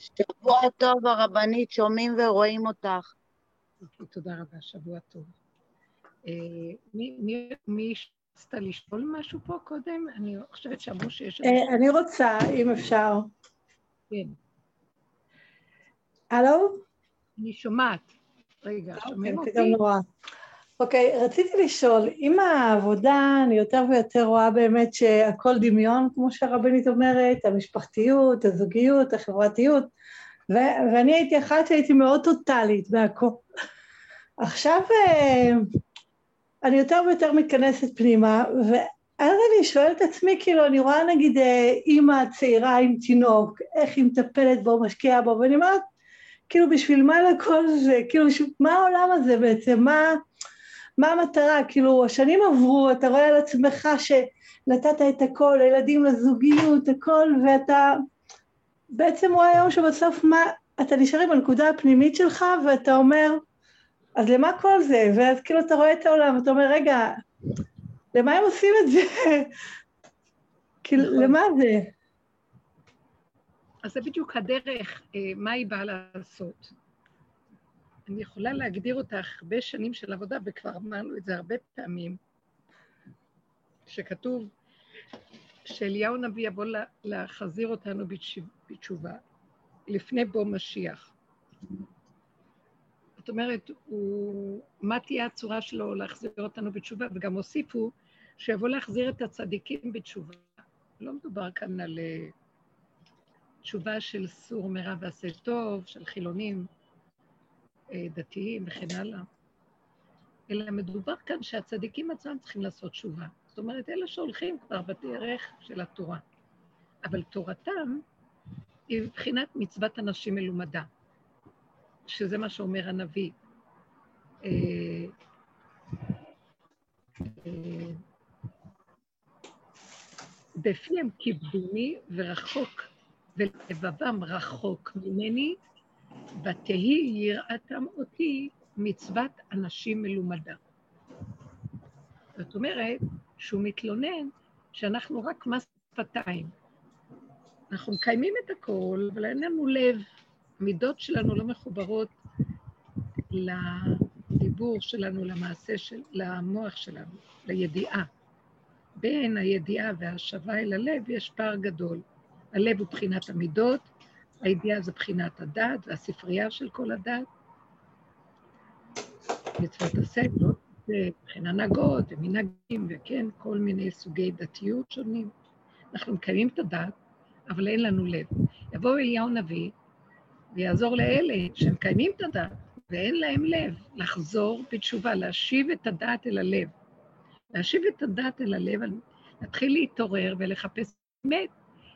שבוע טוב, הרבנית, שומעים ורואים אותך. תודה רבה, שבוע טוב. אה, מי רצתה לשאול משהו פה קודם? אני חושבת שאמרו שיש... אה, אני רוצה, אם אפשר. כן. הלו? אני שומעת. רגע, אוקיי, שומעים אותי? אוקיי, רציתי לשאול, עם העבודה אני יותר ויותר רואה באמת שהכל דמיון, כמו שהרבנית אומרת, המשפחתיות, הזוגיות, החברתיות, ו- ואני הייתי אחת שהייתי מאוד טוטאלית בהכל. עכשיו אה, אני יותר ויותר מתכנסת פנימה, ואז אני שואלת את עצמי, כאילו, אני רואה נגיד אה, אימא צעירה עם תינוק, איך היא מטפלת בו, משקיעה בו, ואני אומרת, כאילו, בשביל מה לכל זה? כאילו, מה העולם הזה בעצם? מה... מה המטרה? כאילו, השנים עברו, אתה רואה על עצמך שנתת את הכל, לילדים, לזוגיות, הכל, ואתה בעצם רואה היום שבסוף מה, אתה נשאר עם הנקודה הפנימית שלך ואתה אומר, אז למה כל זה? ואז כאילו אתה רואה את העולם, אתה אומר, רגע, למה הם עושים את זה? כאילו, נכון. למה זה? אז זה בדיוק הדרך, אה, מה היא באה לעשות. אני יכולה להגדיר אותך הרבה שנים של עבודה, וכבר אמרנו את זה הרבה פעמים, שכתוב שאליהו נביא יבוא להחזיר אותנו בתשובה, לפני בוא משיח. זאת אומרת, הוא, מה תהיה הצורה שלו להחזיר אותנו בתשובה? וגם הוסיפו שיבוא להחזיר את הצדיקים בתשובה. לא מדובר כאן על אה, תשובה של סור מרע ועשה טוב, של חילונים, דתיים וכן הלאה, אלא מדובר כאן שהצדיקים עצמם צריכים לעשות תשובה. זאת אומרת, אלה שהולכים כבר בדרך של התורה. אבל תורתם היא מבחינת מצוות אנשים מלומדה, שזה מה שאומר הנביא. אה, אה, בפיהם כיבדוני ורחוק, ולבבם רחוק ממני, ותהי יראתם אותי מצוות אנשים מלומדה. זאת אומרת, שהוא מתלונן שאנחנו רק מס שפתיים. אנחנו מקיימים את הכל, אבל אין לנו לב. המידות שלנו לא מחוברות לדיבור שלנו, למעשה של... למוח שלנו, לידיעה. בין הידיעה וההשבה אל הלב יש פער גדול. הלב הוא בחינת המידות, הידיעה זה בחינת הדת, והספרייה של כל הדת. מצוות הסגלות, וכן הנהגות ומנהגים, וכן, כל מיני סוגי דתיות שונים. אנחנו מקיימים את הדת, אבל אין לנו לב. יבוא אליהו נביא ויעזור לאלה שמקיימים את הדת ואין להם לב, לחזור בתשובה, להשיב את הדת אל הלב. להשיב את הדת אל הלב, להתחיל להתעורר ולחפש אמת,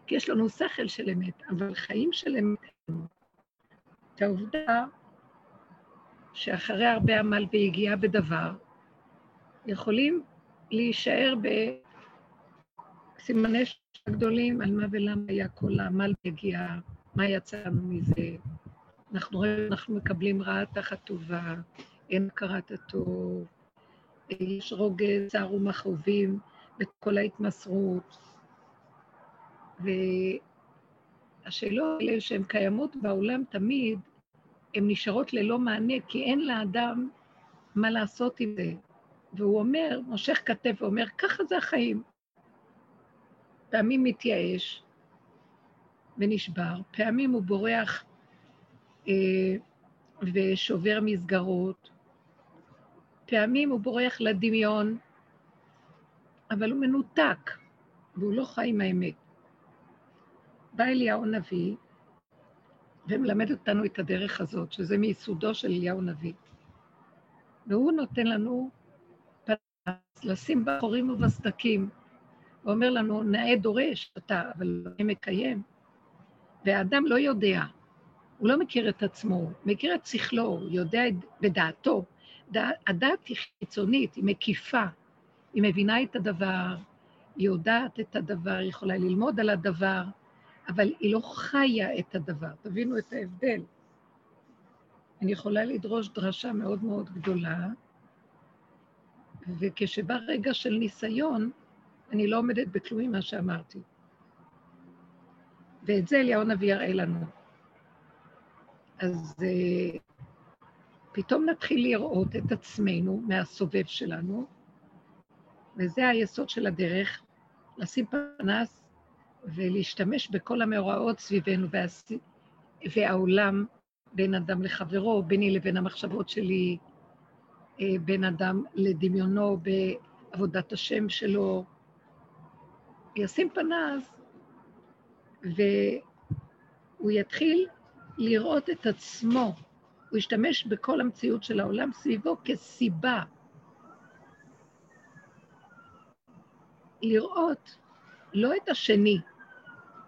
כי יש לנו שכל של אמת, אבל חיים של אמת. את העובדה שאחרי הרבה עמל והגיעה בדבר, יכולים להישאר בסימני גדולים על מה ולמה היה כל העמל והגיעה, מה יצאנו מזה. אנחנו רואים, אנחנו מקבלים רעה תחת טובה, אין הכרת הטוב, יש רוגז, צער ומכאובים בכל ההתמסרות. והשאלות האלה שהן קיימות בעולם תמיד, הן נשארות ללא מענה, כי אין לאדם מה לעשות עם זה. והוא אומר, מושך כתף ואומר, ככה זה החיים. פעמים מתייאש ונשבר, פעמים הוא בורח אה, ושובר מסגרות, פעמים הוא בורח לדמיון, אבל הוא מנותק, והוא לא חי עם האמת. בא אליהו נביא ומלמד אותנו את הדרך הזאת, שזה מיסודו של אליהו נביא. והוא נותן לנו פנס, לשים בחורים ובסדקים. הוא אומר לנו, נאה דורש אתה, אבל לא מקיים. והאדם לא יודע, הוא לא מכיר את עצמו, מכיר את שכלו, הוא יודע בדעתו. הדעת היא חיצונית, היא מקיפה, היא מבינה את הדבר, היא יודעת את הדבר, היא יכולה ללמוד על הדבר, אבל היא לא חיה את הדבר. תבינו את ההבדל. אני יכולה לדרוש דרשה מאוד מאוד גדולה, וכשבא רגע של ניסיון, אני לא עומדת בכלום ממה שאמרתי. ואת זה אליהו הנביא יראה לנו. אז uh, פתאום נתחיל לראות את עצמנו מהסובב שלנו, וזה היסוד של הדרך, לשים פנס ולהשתמש בכל המאורעות סביבנו והעולם בין אדם לחברו, ביני לבין המחשבות שלי, אה, בין אדם לדמיונו בעבודת השם שלו. ישים פנס והוא יתחיל לראות את עצמו, הוא ישתמש בכל המציאות של העולם סביבו כסיבה. לראות לא את השני,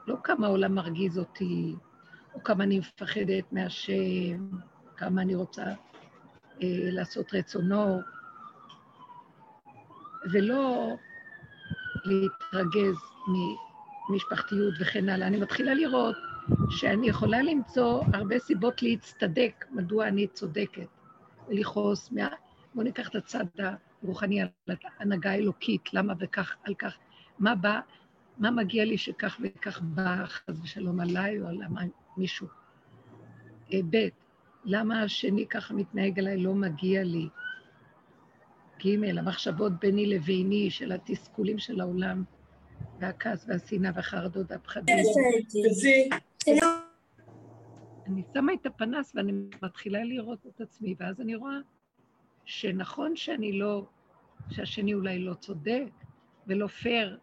לא כמה העולם מרגיז אותי, או כמה אני מפחדת מהשם, כמה אני רוצה אה, לעשות רצונו, ולא להתרגז ממשפחתיות וכן הלאה. אני מתחילה לראות שאני יכולה למצוא הרבה סיבות להצטדק מדוע אני צודקת, ולכעוס מה... בואו ניקח את הצד הרוחני על הנהגה האלוקית, למה וכך, על כך, מה בא, מה מגיע לי שכך וכך בא, חס ושלום עליי או על מישהו. אה, ב', למה השני ככה מתנהג עליי, לא מגיע לי. ג', המחשבות ביני לביני של התסכולים של העולם, והכעס והשנאה והחרדות והפחדים. אני שמה את הפנס ואני מתחילה לראות את עצמי, ואז אני רואה שנכון שאני לא, שהשני אולי לא צודק ולא פייר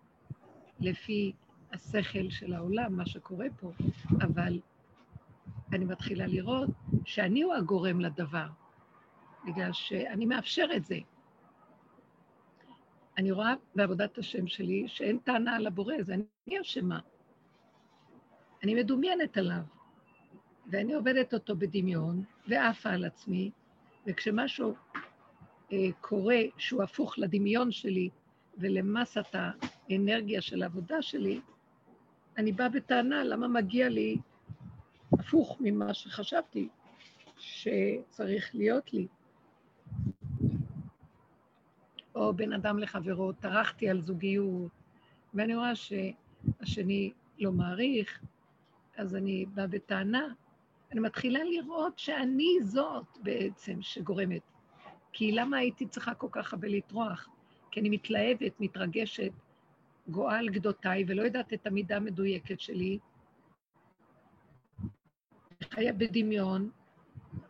לפי השכל של העולם, מה שקורה פה, אבל אני מתחילה לראות שאני הוא הגורם לדבר, בגלל שאני מאפשר את זה. אני רואה בעבודת השם שלי שאין טענה על הבורא, זה אני אשמה. אני מדומיינת עליו, ואני עובדת אותו בדמיון, ועפה על עצמי, וכשמשהו אה, קורה שהוא הפוך לדמיון שלי ולמסת האנרגיה של העבודה שלי, אני באה בטענה למה מגיע לי הפוך ממה שחשבתי שצריך להיות לי. או בין אדם לחברו, טרחתי על זוגיות, ואני רואה שהשני לא מעריך, אז אני באה בטענה. אני מתחילה לראות שאני זאת בעצם שגורמת. כי למה הייתי צריכה כל כך הרבה לטרוח? כי אני מתלהבת, מתרגשת, גואה על גדותיי, ולא יודעת את המידה המדויקת שלי, חיה בדמיון,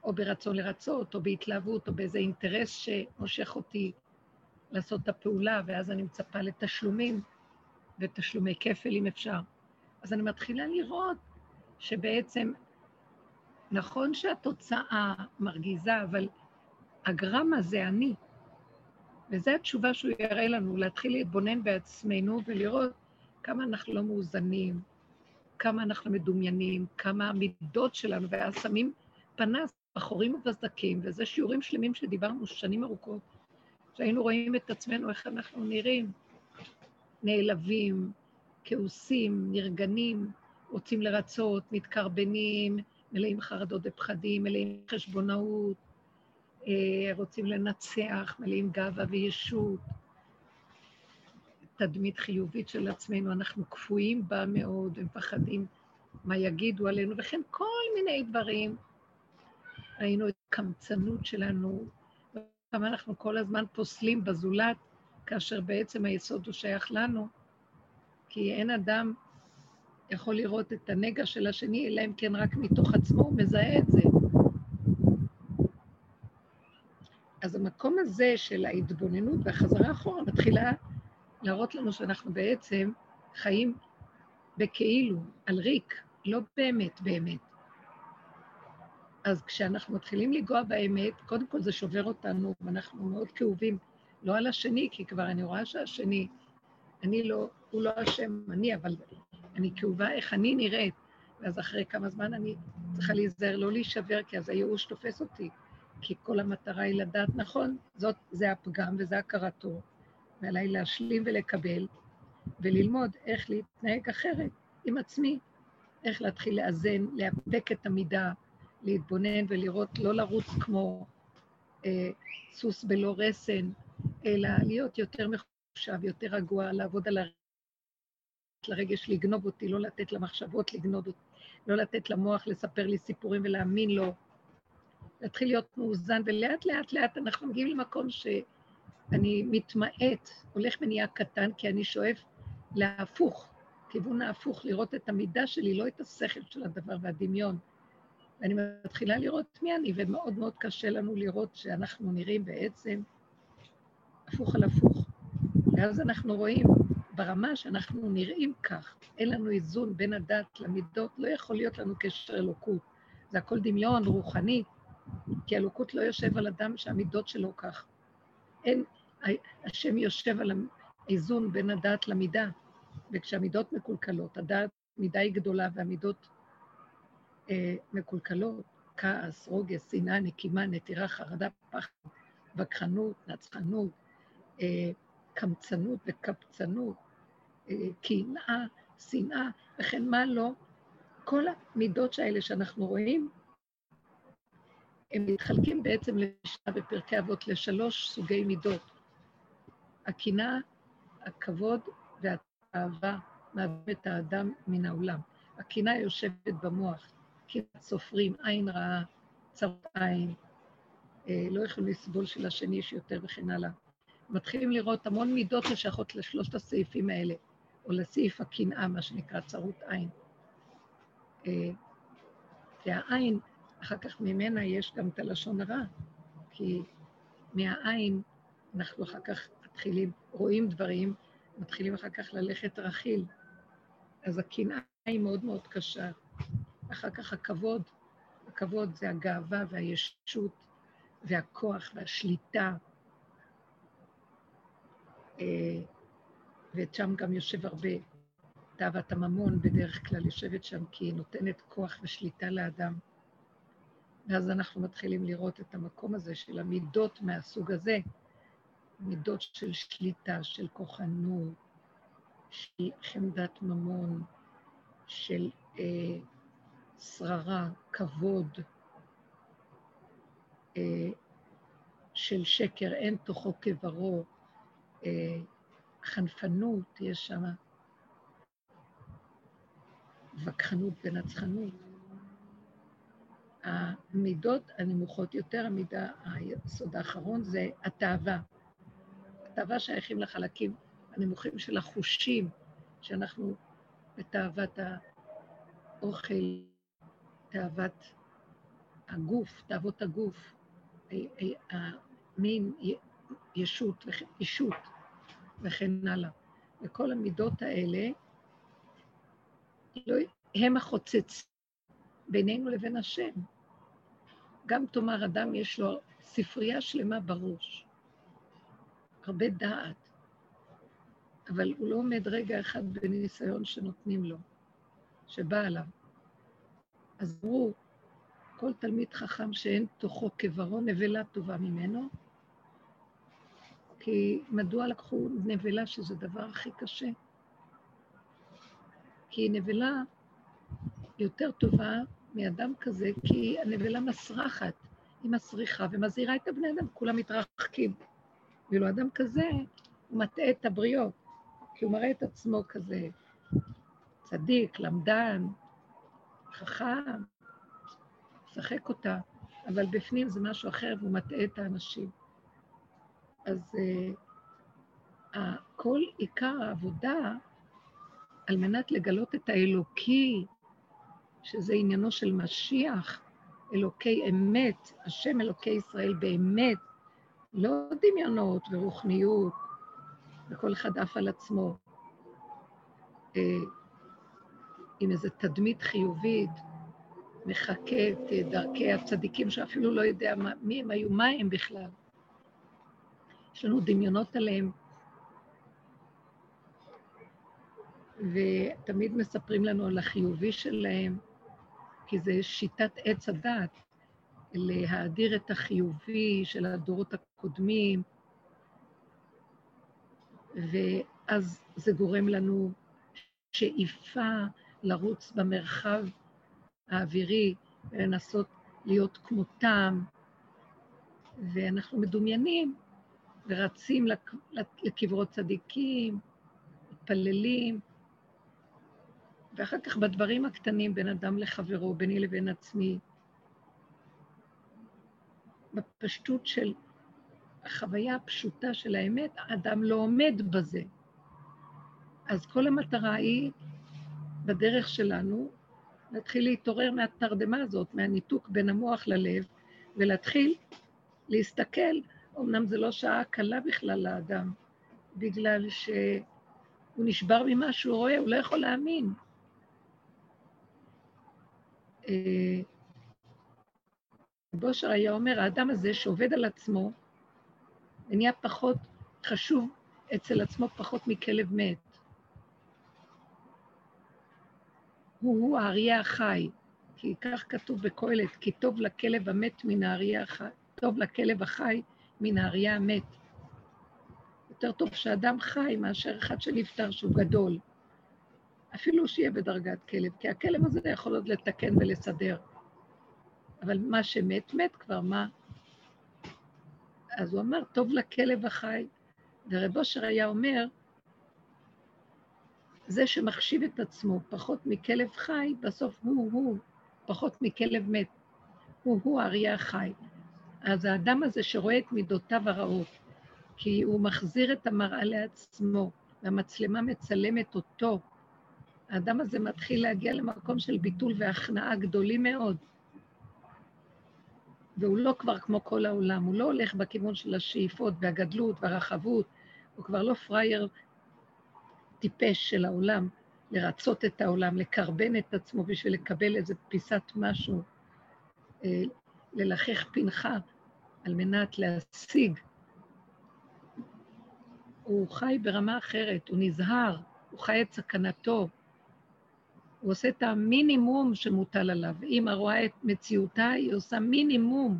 או ברצון לרצות, או בהתלהבות, או באיזה אינטרס שמושך אותי לעשות את הפעולה, ואז אני מצפה לתשלומים, ותשלומי כפל אם אפשר. אז אני מתחילה לראות שבעצם, נכון שהתוצאה מרגיזה, אבל הגרמה זה אני. וזו התשובה שהוא יראה לנו, להתחיל להתבונן בעצמנו ולראות כמה אנחנו לא מאוזנים, כמה אנחנו מדומיינים, כמה המידות שלנו, ואז שמים פנס בחורים ובסדקים, וזה שיעורים שלמים שדיברנו שנים ארוכות, שהיינו רואים את עצמנו, איך אנחנו נראים, נעלבים, כעוסים, נרגנים, רוצים לרצות, מתקרבנים, מלאים חרדות ופחדים, מלאים חשבונאות, רוצים לנצח, מלאים גאווה וישות. תדמית חיובית של עצמנו, אנחנו קפואים בה מאוד ומפחדים מה יגידו עלינו, וכן כל מיני דברים. ראינו את הקמצנות שלנו, כמה אנחנו כל הזמן פוסלים בזולת, כאשר בעצם היסוד הוא שייך לנו, כי אין אדם יכול לראות את הנגע של השני, אלא אם כן רק מתוך עצמו הוא מזהה את זה. אז המקום הזה של ההתבוננות והחזרה אחורה מתחילה להראות לנו שאנחנו בעצם חיים בכאילו, על ריק, לא באמת באמת. אז כשאנחנו מתחילים לנגוע באמת, קודם כל זה שובר אותנו, ואנחנו מאוד כאובים, לא על השני, כי כבר אני רואה שהשני, אני לא, הוא לא אשם, אני, אבל אני כאובה איך אני נראית, ואז אחרי כמה זמן אני צריכה להיזהר לא להישבר, כי אז הייאוש תופס אותי, כי כל המטרה היא לדעת, נכון, זאת, זה הפגם וזה הכרתו, ועליי להשלים ולקבל, וללמוד איך להתנהג אחרת עם עצמי, איך להתחיל לאזן, לאפק את המידה, להתבונן ולראות, לא לרוץ כמו אה, סוס בלא רסן, אלא להיות יותר מחושב, יותר רגוע, לעבוד על הרגש, לגנוב אותי, לא לתת למחשבות לגנוב, לא לתת למוח לספר לי סיפורים ולהאמין לו, להתחיל להיות מאוזן, ולאט לאט לאט אנחנו מגיעים למקום שאני מתמעט, הולך ונהיה קטן, כי אני שואף להפוך, כיוון ההפוך, לראות את המידה שלי, לא את השכל של הדבר והדמיון. ואני מתחילה לראות מי אני, ומאוד מאוד קשה לנו לראות שאנחנו נראים בעצם הפוך על הפוך. ואז אנחנו רואים ברמה שאנחנו נראים כך, אין לנו איזון בין הדת למידות, לא יכול להיות לנו קשר אלוקות. זה הכל דמיון רוחני, כי אלוקות לא יושב על אדם שהמידות שלו כך. אין, השם יושב על האיזון בין הדת למידה, וכשהמידות מקולקלות, הדת מידה היא גדולה והמידות אה, מקולקלות, כעס, רוגז, שנאה, נקימה, נטירה, חרדה, פחד, וכחנות, נצחנות, אה, קמצנות וקפצנות, אה, קנאה, שנאה, וכן מה לא, כל המידות האלה שאנחנו רואים, הם מתחלקים בעצם לשנה בפרקי אבות לשלוש סוגי מידות. הקנאה, הכבוד והאהבה מהווים את האדם מן העולם. הקנאה יושבת במוח, קנאת סופרים, עין רעה, צרות עין, אה, לא יכולים לסבול של השני יש יותר וכן הלאה. מתחילים לראות המון מידות ששייכות לשלושת הסעיפים האלה, או לסעיף הקנאה, מה שנקרא צרות עין. אה, והעין, אחר כך ממנה יש גם את הלשון הרע, כי מהעין אנחנו אחר כך מתחילים, רואים דברים, מתחילים אחר כך ללכת רכיל. אז הקנאה היא מאוד מאוד קשה. אחר כך הכבוד, הכבוד זה הגאווה והישות והכוח והשליטה. אה, ושם גם יושב הרבה תאוות הממון, בדרך כלל יושבת שם כי היא נותנת כוח ושליטה לאדם. ואז אנחנו מתחילים לראות את המקום הזה של המידות מהסוג הזה, מידות של שליטה, של כוחנות, של חמדת ממון, של אה, שררה, כבוד, אה, של שקר, אין תוכו כברו, אה, חנפנות, יש שם וכחנות ונצחנות. המידות הנמוכות יותר, המידה, היסוד האחרון זה התאווה. התאווה שייכים לחלקים הנמוכים של החושים, שאנחנו בתאוות האוכל, תאוות הגוף, תאוות הגוף, המין ישות, ישות וכן הלאה. וכל המידות האלה, לא, הם החוצץ בינינו לבין השם. גם תאמר אדם יש לו ספרייה שלמה בראש, הרבה דעת, אבל הוא לא עומד רגע אחד בניסיון שנותנים לו, שבא עליו. אז אמרו, כל תלמיד חכם שאין תוכו כברו, נבלה טובה ממנו, כי מדוע לקחו נבלה, שזה דבר הכי קשה? כי נבלה יותר טובה מאדם כזה, כי הנבלה מסרחת, היא מסריחה ומזהירה את הבני אדם, כולם מתרחקים. ואילו אדם כזה, הוא מטעה את הבריות, כי הוא מראה את עצמו כזה צדיק, למדן, חכם, משחק אותה, אבל בפנים זה משהו אחר והוא מטעה את האנשים. אז uh, כל עיקר העבודה, על מנת לגלות את האלוקי, שזה עניינו של משיח, אלוקי אמת, השם אלוקי ישראל באמת, לא דמיונות ורוחניות, וכל אחד עף על עצמו, uh, עם איזו תדמית חיובית, מחקה את דרכי הצדיקים, שאפילו לא יודע מה, מי הם היו, מה הם בכלל. יש לנו דמיונות עליהם. ותמיד מספרים לנו על החיובי שלהם, כי זה שיטת עץ הדת, להאדיר את החיובי של הדורות הקודמים, ואז זה גורם לנו שאיפה לרוץ במרחב האווירי ולנסות להיות כמותם, ואנחנו מדומיינים ורצים לקברות צדיקים, מתפללים, ואחר כך בדברים הקטנים בין אדם לחברו, ביני לבין עצמי, בפשטות של החוויה הפשוטה של האמת, האדם לא עומד בזה. אז כל המטרה היא, בדרך שלנו, להתחיל להתעורר מהתרדמה הזאת, מהניתוק בין המוח ללב, ולהתחיל להסתכל, אמנם זו לא שעה קלה בכלל לאדם, בגלל שהוא נשבר ממה שהוא רואה, הוא לא יכול להאמין. אה, בושר היה אומר, האדם הזה שעובד על עצמו, ונהיה פחות חשוב אצל עצמו פחות מכלב מת. הוא-הוא האריה החי, כי כך כתוב בקהלת, כי טוב לכלב המת מן האריה החי, טוב לכלב החי מן האריה המת. יותר טוב שאדם חי מאשר אחד שנפטר שהוא גדול. אפילו שיהיה בדרגת כלב, כי הכלב הזה יכול עוד לתקן ולסדר. אבל מה שמת, מת כבר, מה? אז הוא אמר, טוב לכלב החי. ורב אושר היה אומר, זה שמחשיב את עצמו פחות מכלב חי, בסוף הוא-הוא פחות מכלב מת. הוא-הוא האריה החי. אז האדם הזה שרואה את מידותיו הרעות, כי הוא מחזיר את המראה לעצמו, והמצלמה מצלמת אותו, האדם הזה מתחיל להגיע למקום של ביטול והכנעה גדולים מאוד. והוא לא כבר כמו כל העולם, הוא לא הולך בכיוון של השאיפות והגדלות והרחבות, הוא כבר לא פראייר טיפש של העולם, לרצות את העולם, לקרבן את עצמו בשביל לקבל איזה פיסת משהו, אה, ללחך פנחה על מנת להשיג. הוא חי ברמה אחרת, הוא נזהר, הוא חי את סכנתו, הוא עושה את המינימום שמוטל עליו. אמא רואה את מציאותה, היא עושה מינימום.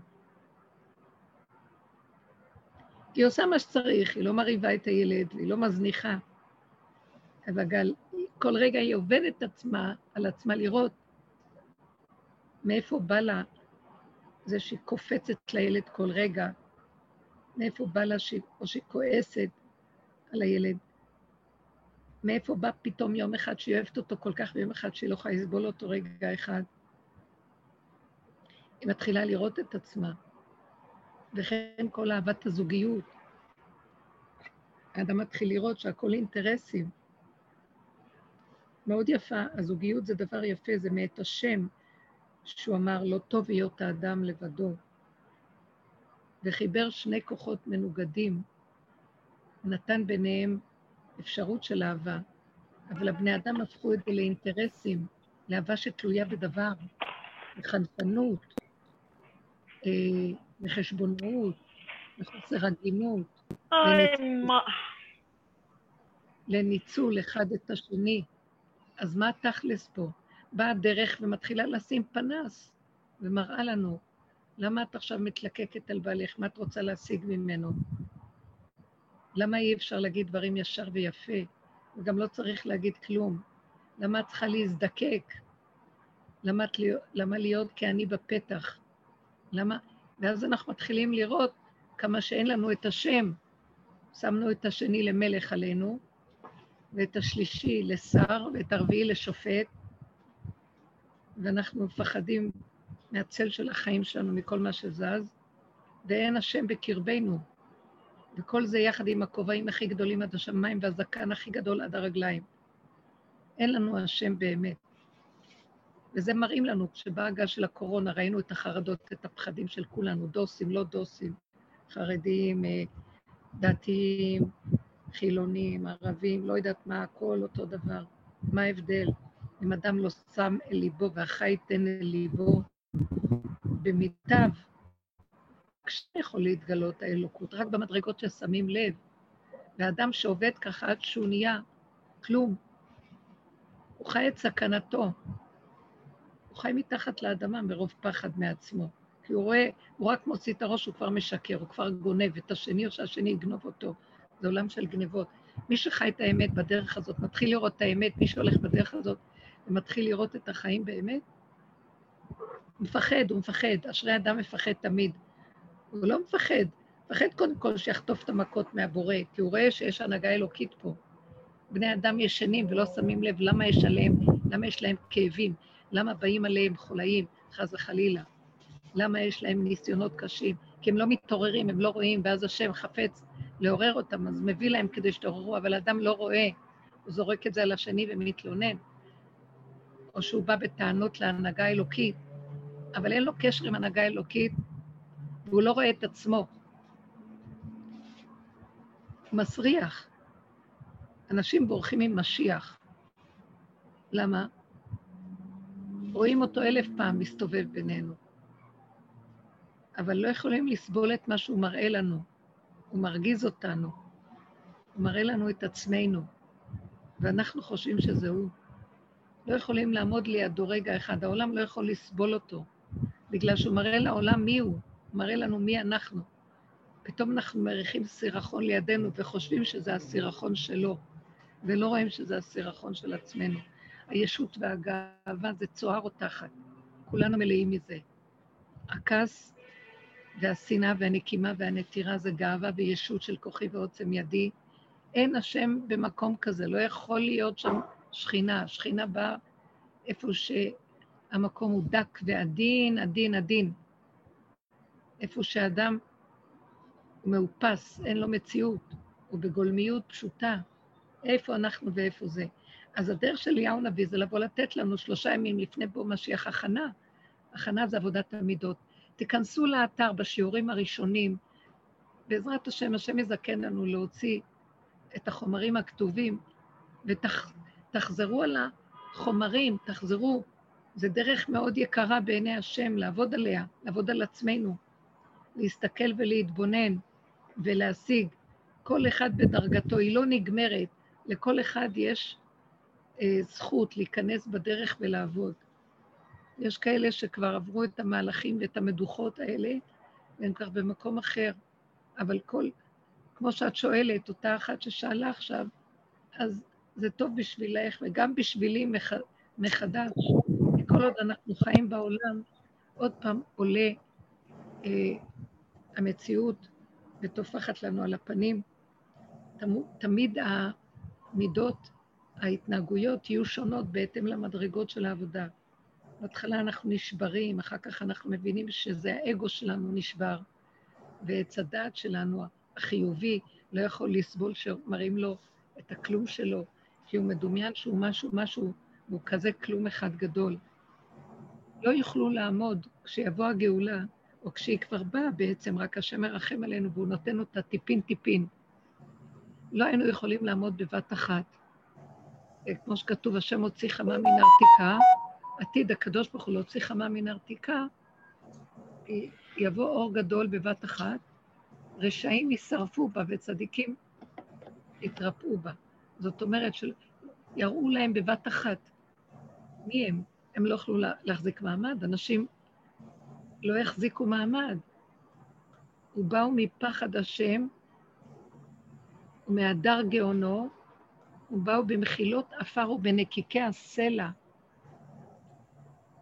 היא עושה מה שצריך, היא לא מרהיבה את הילד, היא לא מזניחה. אבל כל רגע היא עובדת עצמה, על עצמה לראות מאיפה בא לה זה שהיא קופצת לילד כל רגע, מאיפה בא לה שהיא, או שהיא כועסת על הילד, מאיפה בא פתאום יום אחד שהיא אוהבת אותו כל כך, ויום אחד שהיא לא יכולה לסבול אותו רגע אחד. היא מתחילה לראות את עצמה, וכן כל אהבת הזוגיות. האדם מתחיל לראות שהכל אינטרסים. מאוד יפה, הזוגיות זה דבר יפה, זה מאת השם, שהוא אמר, לא טוב היות האדם לבדו. וחיבר שני כוחות מנוגדים, נתן ביניהם אפשרות של אהבה, אבל הבני אדם הפכו את זה לאינטרסים, לאהבה שתלויה בדבר, לחנפנות, אה, לחשבונאות, לחוסר הגינות, לניצול, אחד את השני. אז מה התכלס פה? באה הדרך ומתחילה לשים פנס ומראה לנו, למה את עכשיו מתלקקת על בעלך? מה את רוצה להשיג ממנו? למה אי אפשר להגיד דברים ישר ויפה? וגם לא צריך להגיד כלום. למה את צריכה להזדקק? למה, למה להיות כעני בפתח? למה? ואז אנחנו מתחילים לראות כמה שאין לנו את השם. שמנו את השני למלך עלינו, ואת השלישי לשר, ואת הרביעי לשופט, ואנחנו מפחדים מהצל של החיים שלנו, מכל מה שזז, ואין השם בקרבנו. וכל זה יחד עם הכובעים הכי גדולים עד השמיים והזקן הכי גדול עד הרגליים. אין לנו השם באמת. וזה מראים לנו, כשבא הגל של הקורונה, ראינו את החרדות, את הפחדים של כולנו, דוסים, לא דוסים, חרדים, אה, דתיים, חילונים, ערבים, לא יודעת מה, הכל אותו דבר. מה ההבדל? אם אדם לא שם אל ליבו והחי ייתן אל ליבו במיטב, כשיכול להתגלות האלוקות, רק במדרגות ששמים לב. ואדם שעובד ככה עד שהוא נהיה כלום, הוא חי את סכנתו. הוא חי מתחת לאדמה מרוב פחד מעצמו. כי הוא רואה, הוא רק מוציא את הראש, הוא כבר משקר, הוא כבר גונב את השני, או שהשני יגנוב אותו. זה עולם של גנבות. מי שחי את האמת בדרך הזאת, מתחיל לראות את האמת, מי שהולך בדרך הזאת ומתחיל לראות את החיים באמת, מפחד, הוא מפחד. אשרי אדם מפחד תמיד. הוא לא מפחד. מפחד קודם כל שיחטוף את המכות מהבורא, כי הוא רואה שיש הנהגה אלוקית פה. בני אדם ישנים ולא שמים לב למה יש עליהם, למה יש להם כאבים? למה באים עליהם חולאים, חס וחלילה? למה יש להם ניסיונות קשים? כי הם לא מתעוררים, הם לא רואים, ואז השם חפץ לעורר אותם, אז מביא להם כדי שתעוררו, אבל אדם לא רואה, הוא זורק את זה על השני ומתלונן. או שהוא בא בטענות להנהגה אלוקית, אבל אין לו קשר עם הנהגה אלוקית, והוא לא רואה את עצמו. מסריח. אנשים בורחים ממשיח. למה? רואים אותו אלף פעם מסתובב בינינו, אבל לא יכולים לסבול את מה שהוא מראה לנו. הוא מרגיז אותנו, הוא מראה לנו את עצמנו, ואנחנו חושבים שזה הוא. לא יכולים לעמוד לידו רגע אחד, העולם לא יכול לסבול אותו, בגלל שהוא מראה לעולם מי הוא מראה לנו מי אנחנו. פתאום אנחנו מריחים סירחון לידינו וחושבים שזה הסירחון שלו, ולא רואים שזה הסירחון של עצמנו. הישות והגאווה זה צוהר או תחת, כולנו מלאים מזה. הכעס והשנאה והנקימה והנטירה זה גאווה וישות של כוחי ועוצם ידי. אין השם במקום כזה, לא יכול להיות שם שכינה. שכינה באה איפה שהמקום הוא דק ועדין, עדין, עדין. איפה שאדם הוא מאופס, אין לו מציאות, הוא בגולמיות פשוטה. איפה אנחנו ואיפה זה. אז הדרך של אליהו הנביא זה לבוא לתת לנו שלושה ימים לפני בוא משיח הכנה. הכנה זה עבודת המידות. תיכנסו לאתר בשיעורים הראשונים, בעזרת השם, השם יזכן לנו להוציא את החומרים הכתובים, ותחזרו ות, על החומרים, תחזרו. זו דרך מאוד יקרה בעיני השם לעבוד עליה, לעבוד על עצמנו, להסתכל ולהתבונן ולהשיג. כל אחד בדרגתו, היא לא נגמרת. לכל אחד יש אה, זכות להיכנס בדרך ולעבוד. יש כאלה שכבר עברו את המהלכים ואת המדוכות האלה, והם כבר במקום אחר. אבל כל, כמו שאת שואלת, אותה אחת ששאלה עכשיו, אז זה טוב בשבילך וגם בשבילי מח, מחדש. כל עוד אנחנו חיים בעולם, עוד פעם עולה אה, המציאות וטופחת לנו על הפנים. תמיד המידות, ההתנהגויות יהיו שונות בהתאם למדרגות של העבודה. בהתחלה אנחנו נשברים, אחר כך אנחנו מבינים שזה האגו שלנו נשבר, ועץ הדעת שלנו, החיובי, לא יכול לסבול שמראים לו את הכלום שלו, כי הוא מדומיין שהוא משהו, משהו, והוא כזה כלום אחד גדול. לא יוכלו לעמוד כשיבוא הגאולה, או כשהיא כבר באה בעצם, רק השם מרחם עלינו והוא נותן אותה טיפין-טיפין. לא היינו יכולים לעמוד בבת אחת. כמו שכתוב, השם הוציא חמה מן ארתיקה, עתיד הקדוש ברוך הוא להוציא חמה מן ארתיקה, יבוא אור גדול בבת אחת, רשעים יישרפו בה וצדיקים יתרפאו בה. זאת אומרת, יראו להם בבת אחת מי הם. הם לא יוכלו להחזיק מעמד, אנשים לא יחזיקו מעמד. ובאו מפחד השם ומהדר גאונו, ובאו במחילות עפר ובנקיקי הסלע.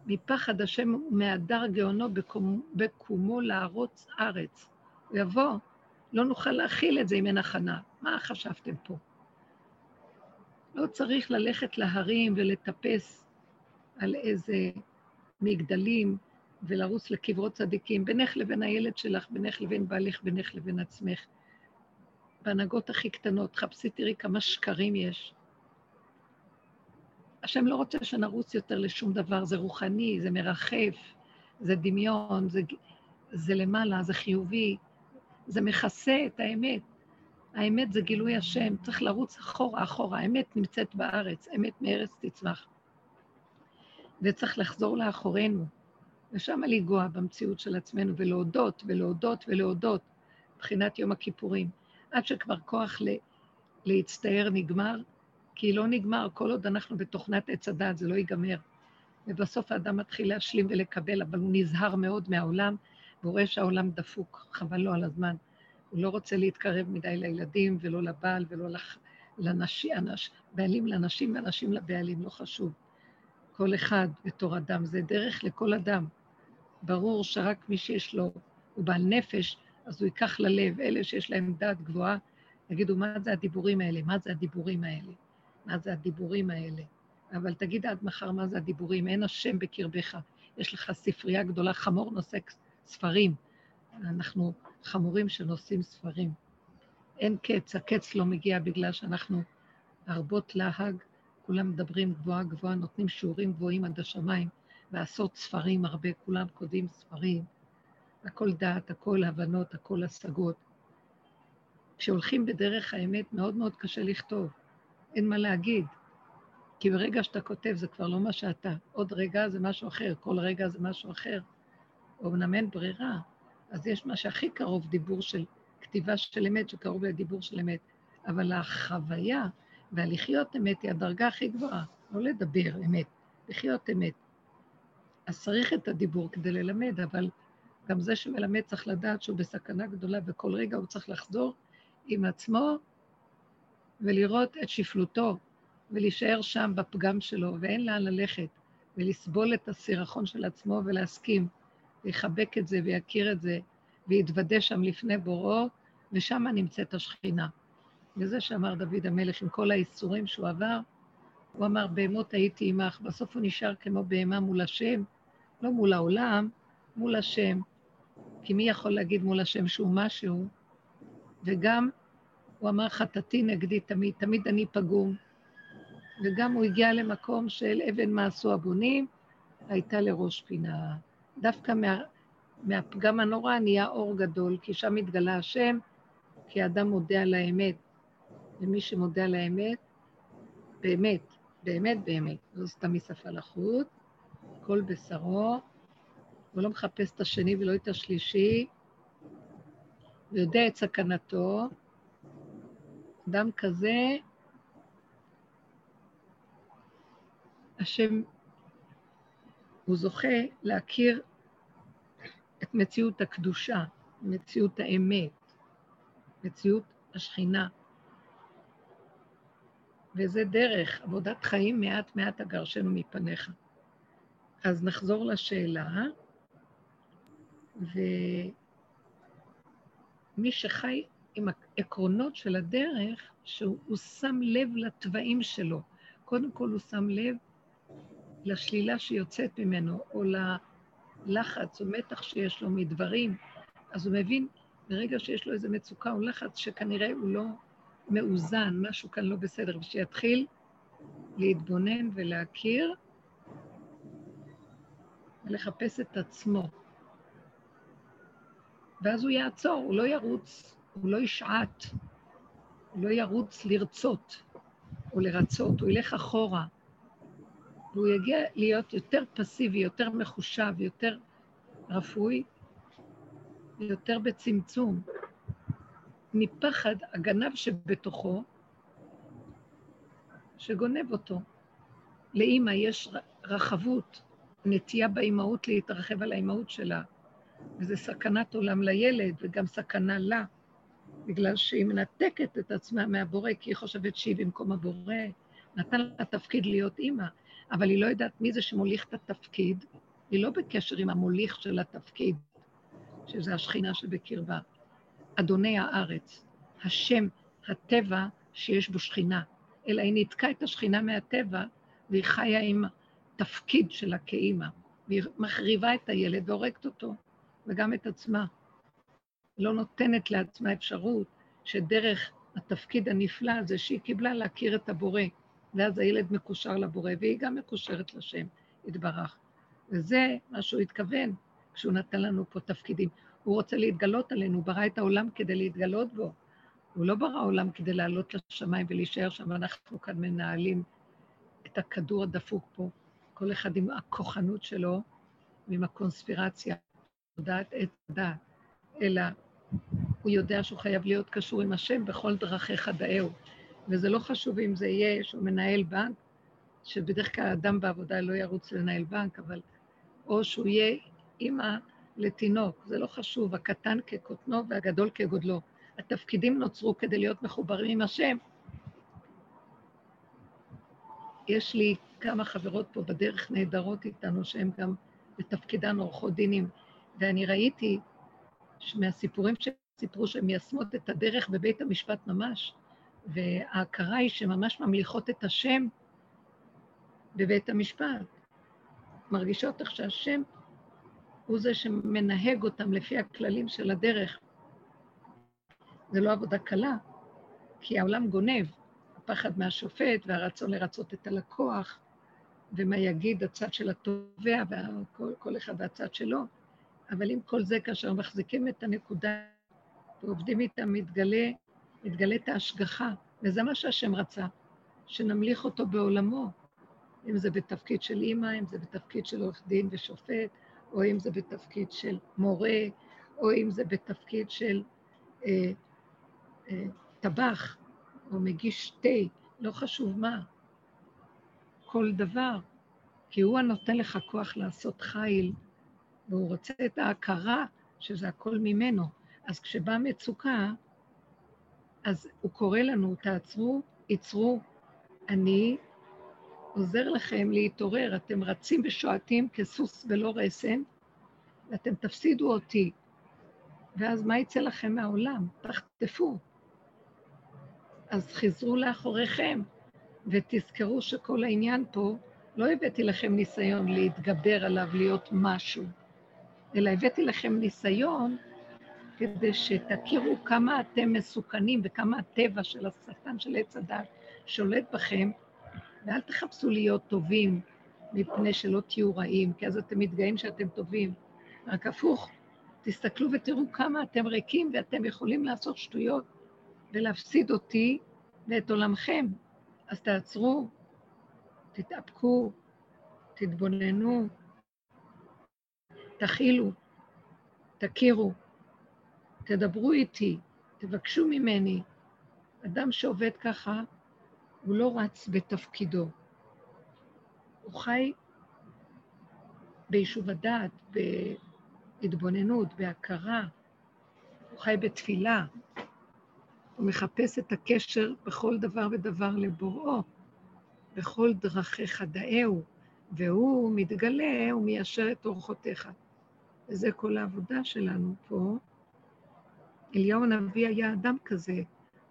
מפחד השם ומהדר גאונו בקומו, בקומו לערוץ ארץ. הוא יבוא, לא נוכל להכיל את זה אם אין הכנה. מה חשבתם פה? לא צריך ללכת להרים ולטפס על איזה מגדלים ולרוץ לקברות צדיקים, בינך לבין הילד שלך, בינך לבין בעלך, בינך לבין עצמך. בהנהגות הכי קטנות, חפשי תראי כמה שקרים יש. השם לא רוצה שנרוץ יותר לשום דבר, זה רוחני, זה מרחף, זה דמיון, זה, זה למעלה, זה חיובי, זה מכסה את האמת. האמת זה גילוי השם, צריך לרוץ אחורה, אחורה. האמת נמצאת בארץ, אמת מארץ תצמח. וצריך לחזור לאחורינו, ושם לנגוע במציאות של עצמנו, ולהודות, ולהודות, ולהודות, מבחינת יום הכיפורים. עד שכבר כוח ל... להצטער נגמר, כי לא נגמר, כל עוד אנחנו בתוכנת עץ הדת, זה לא ייגמר. ובסוף האדם מתחיל להשלים ולקבל, אבל הוא נזהר מאוד מהעולם, והוא רואה שהעולם דפוק, חבל לו על הזמן. הוא לא רוצה להתקרב מדי לילדים, ולא לבעל, ולא לח... לנשים, אנש, בעלים לנשים ואנשים לבעלים, לא חשוב. כל אחד בתור אדם, זה דרך לכל אדם. ברור שרק מי שיש לו, הוא בעל נפש, אז הוא ייקח ללב, אלה שיש להם דעת גבוהה, יגידו, מה זה הדיבורים האלה? מה זה הדיבורים האלה? מה זה הדיבורים האלה? אבל תגיד עד מחר מה זה הדיבורים, אין השם בקרבך. יש לך ספרייה גדולה, חמור נושא ספרים. אנחנו חמורים שנושאים ספרים. אין קץ, הקץ לא מגיע בגלל שאנחנו הרבות להג, כולם מדברים גבוהה גבוהה, נותנים שיעורים גבוהים עד השמיים, ועשות ספרים הרבה, כולם כותבים ספרים. הכל דעת, הכל הבנות, הכל השגות. כשהולכים בדרך האמת, מאוד מאוד קשה לכתוב. אין מה להגיד. כי ברגע שאתה כותב זה כבר לא מה שאתה. עוד רגע זה משהו אחר, כל רגע זה משהו אחר. אמנם אין ברירה, אז יש מה שהכי קרוב דיבור של כתיבה של אמת, שקרוב לדיבור של אמת. אבל החוויה והלחיות אמת היא הדרגה הכי גבוהה, לא לדבר אמת, לחיות אמת. אז צריך את הדיבור כדי ללמד, אבל גם זה שמלמד צריך לדעת שהוא בסכנה גדולה, וכל רגע הוא צריך לחזור עם עצמו ולראות את שפלותו, ולהישאר שם בפגם שלו, ואין לאן ללכת, ולסבול את הסירחון של עצמו ולהסכים, ויחבק את זה ויכיר את זה, ויתוודה שם לפני בוראו, ושם נמצאת השכינה. וזה שאמר דוד המלך, עם כל האיסורים שהוא עבר, הוא אמר, בהמות הייתי עמך, בסוף הוא נשאר כמו בהמה מול השם, לא מול העולם, מול השם. כי מי יכול להגיד מול השם שהוא משהו? וגם הוא אמר, חטאתי נגדי תמיד, תמיד אני פגום. וגם הוא הגיע למקום של אבן מעשו הבונים, הייתה לראש פינה. דווקא מה, מהפגם הנורא נהיה אור גדול, כי שם התגלה השם, כי האדם מודה על האמת. ומי שמודה על האמת, באמת, באמת באמת, לא סתם משפה לחוט, כל בשרו, הוא לא מחפש את השני ולא את השלישי, ויודע את סכנתו. אדם כזה, השם, הוא זוכה להכיר את מציאות הקדושה, מציאות האמת, מציאות השכינה. וזה דרך, עבודת חיים מעט מעט אגרשנו מפניך. אז נחזור לשאלה, ומי שחי עם העקרונות של הדרך, שהוא שם לב לתוואים שלו. קודם כל הוא שם לב לשלילה שיוצאת ממנו, או ללחץ או מתח שיש לו מדברים, אז הוא מבין ברגע שיש לו איזו מצוקה או לחץ שכנראה הוא לא מאוזן, משהו כאן לא בסדר, ושיתחיל להתבונן ולהכיר ולחפש את עצמו. ואז הוא יעצור, הוא לא ירוץ, הוא לא ישעט, הוא לא ירוץ לרצות או לרצות, הוא ילך אחורה, והוא יגיע להיות יותר פסיבי, יותר מחושב, יותר רפוי, יותר בצמצום, מפחד הגנב שבתוכו, שגונב אותו. לאימא יש רחבות, נטייה באימהות להתרחב על האימהות שלה, וזה סכנת עולם לילד וגם סכנה לה, בגלל שהיא מנתקת את עצמה מהבורא, כי היא חושבת שהיא במקום הבורא, נתן לה תפקיד להיות אימא, אבל היא לא יודעת מי זה שמוליך את התפקיד, היא לא בקשר עם המוליך של התפקיד, שזה השכינה שבקרבה. אדוני הארץ, השם, הטבע שיש בו שכינה, אלא היא ניתקה את השכינה מהטבע והיא חיה עם תפקיד שלה כאימא, והיא מחריבה את הילד והורגת אותו, וגם את עצמה. לא נותנת לעצמה אפשרות שדרך התפקיד הנפלא הזה שהיא קיבלה להכיר את הבורא, ואז הילד מקושר לבורא, והיא גם מקושרת לשם, יתברך. וזה מה שהוא התכוון כשהוא נתן לנו פה תפקידים. הוא רוצה להתגלות עלינו, הוא ברא את העולם כדי להתגלות בו. הוא לא ברא עולם כדי לעלות לשמיים ולהישאר שם, ואנחנו כאן מנהלים את הכדור הדפוק פה, כל אחד עם הכוחנות שלו ועם הקונספירציה, יודעת את הדעת, אלא הוא יודע שהוא חייב להיות קשור עם השם בכל דרכיך דאהו. וזה לא חשוב אם זה יהיה שהוא מנהל בנק, שבדרך כלל אדם בעבודה לא ירוץ לנהל בנק, אבל או שהוא יהיה אימא לתינוק, זה לא חשוב, הקטן כקוטנו והגדול כגודלו. התפקידים נוצרו כדי להיות מחוברים עם השם. יש לי כמה חברות פה בדרך נהדרות איתנו, שהן גם בתפקידן עורכות דינים, ואני ראיתי מהסיפורים שסיפרו שהן מיישמות את הדרך בבית המשפט ממש, וההכרה היא שממש ממליכות את השם בבית המשפט. מרגישות איך שהשם הוא זה שמנהג אותם לפי הכללים של הדרך. זה לא עבודה קלה, כי העולם גונב, הפחד מהשופט והרצון לרצות את הלקוח, ומה יגיד הצד של התובע, וכל אחד והצד שלו. אבל עם כל זה, כאשר מחזיקים את הנקודה ועובדים איתה, מתגלה, מתגלית ההשגחה, וזה מה שהשם רצה, שנמליך אותו בעולמו, אם זה בתפקיד של אימא, אם זה בתפקיד של עורך דין ושופט, או אם זה בתפקיד של מורה, או אם זה בתפקיד של אה, אה, טבח, או מגיש תה, לא חשוב מה. כל דבר, כי הוא הנותן לך כוח לעשות חיל, והוא רוצה את ההכרה שזה הכל ממנו. אז כשבאה מצוקה, אז הוא קורא לנו, תעצרו, ייצרו, אני עוזר לכם להתעורר, אתם רצים ושועטים כסוס ולא רסן, ואתם תפסידו אותי. ואז מה יצא לכם מהעולם? תחטפו. אז חזרו לאחוריכם, ותזכרו שכל העניין פה, לא הבאתי לכם ניסיון להתגבר עליו, להיות משהו, אלא הבאתי לכם ניסיון כדי שתכירו כמה אתם מסוכנים וכמה הטבע של השטן של עץ הדת שולט בכם, ואל תחפשו להיות טובים מפני שלא תהיו רעים, כי אז אתם מתגאים שאתם טובים. רק הפוך, תסתכלו ותראו כמה אתם ריקים ואתם יכולים לעשות שטויות ולהפסיד אותי ואת עולמכם. אז תעצרו, תתאפקו, תתבוננו, תכילו, תכירו, תדברו איתי, תבקשו ממני. אדם שעובד ככה, הוא לא רץ בתפקידו. הוא חי ביישוב הדעת, בהתבוננות, בהכרה. הוא חי בתפילה. הוא מחפש את הקשר בכל דבר ודבר לבוראו, בכל דרכיך דאהו, והוא מתגלה, הוא מיישר את אורחותיך. וזה כל העבודה שלנו פה. אליהו הנביא היה אדם כזה,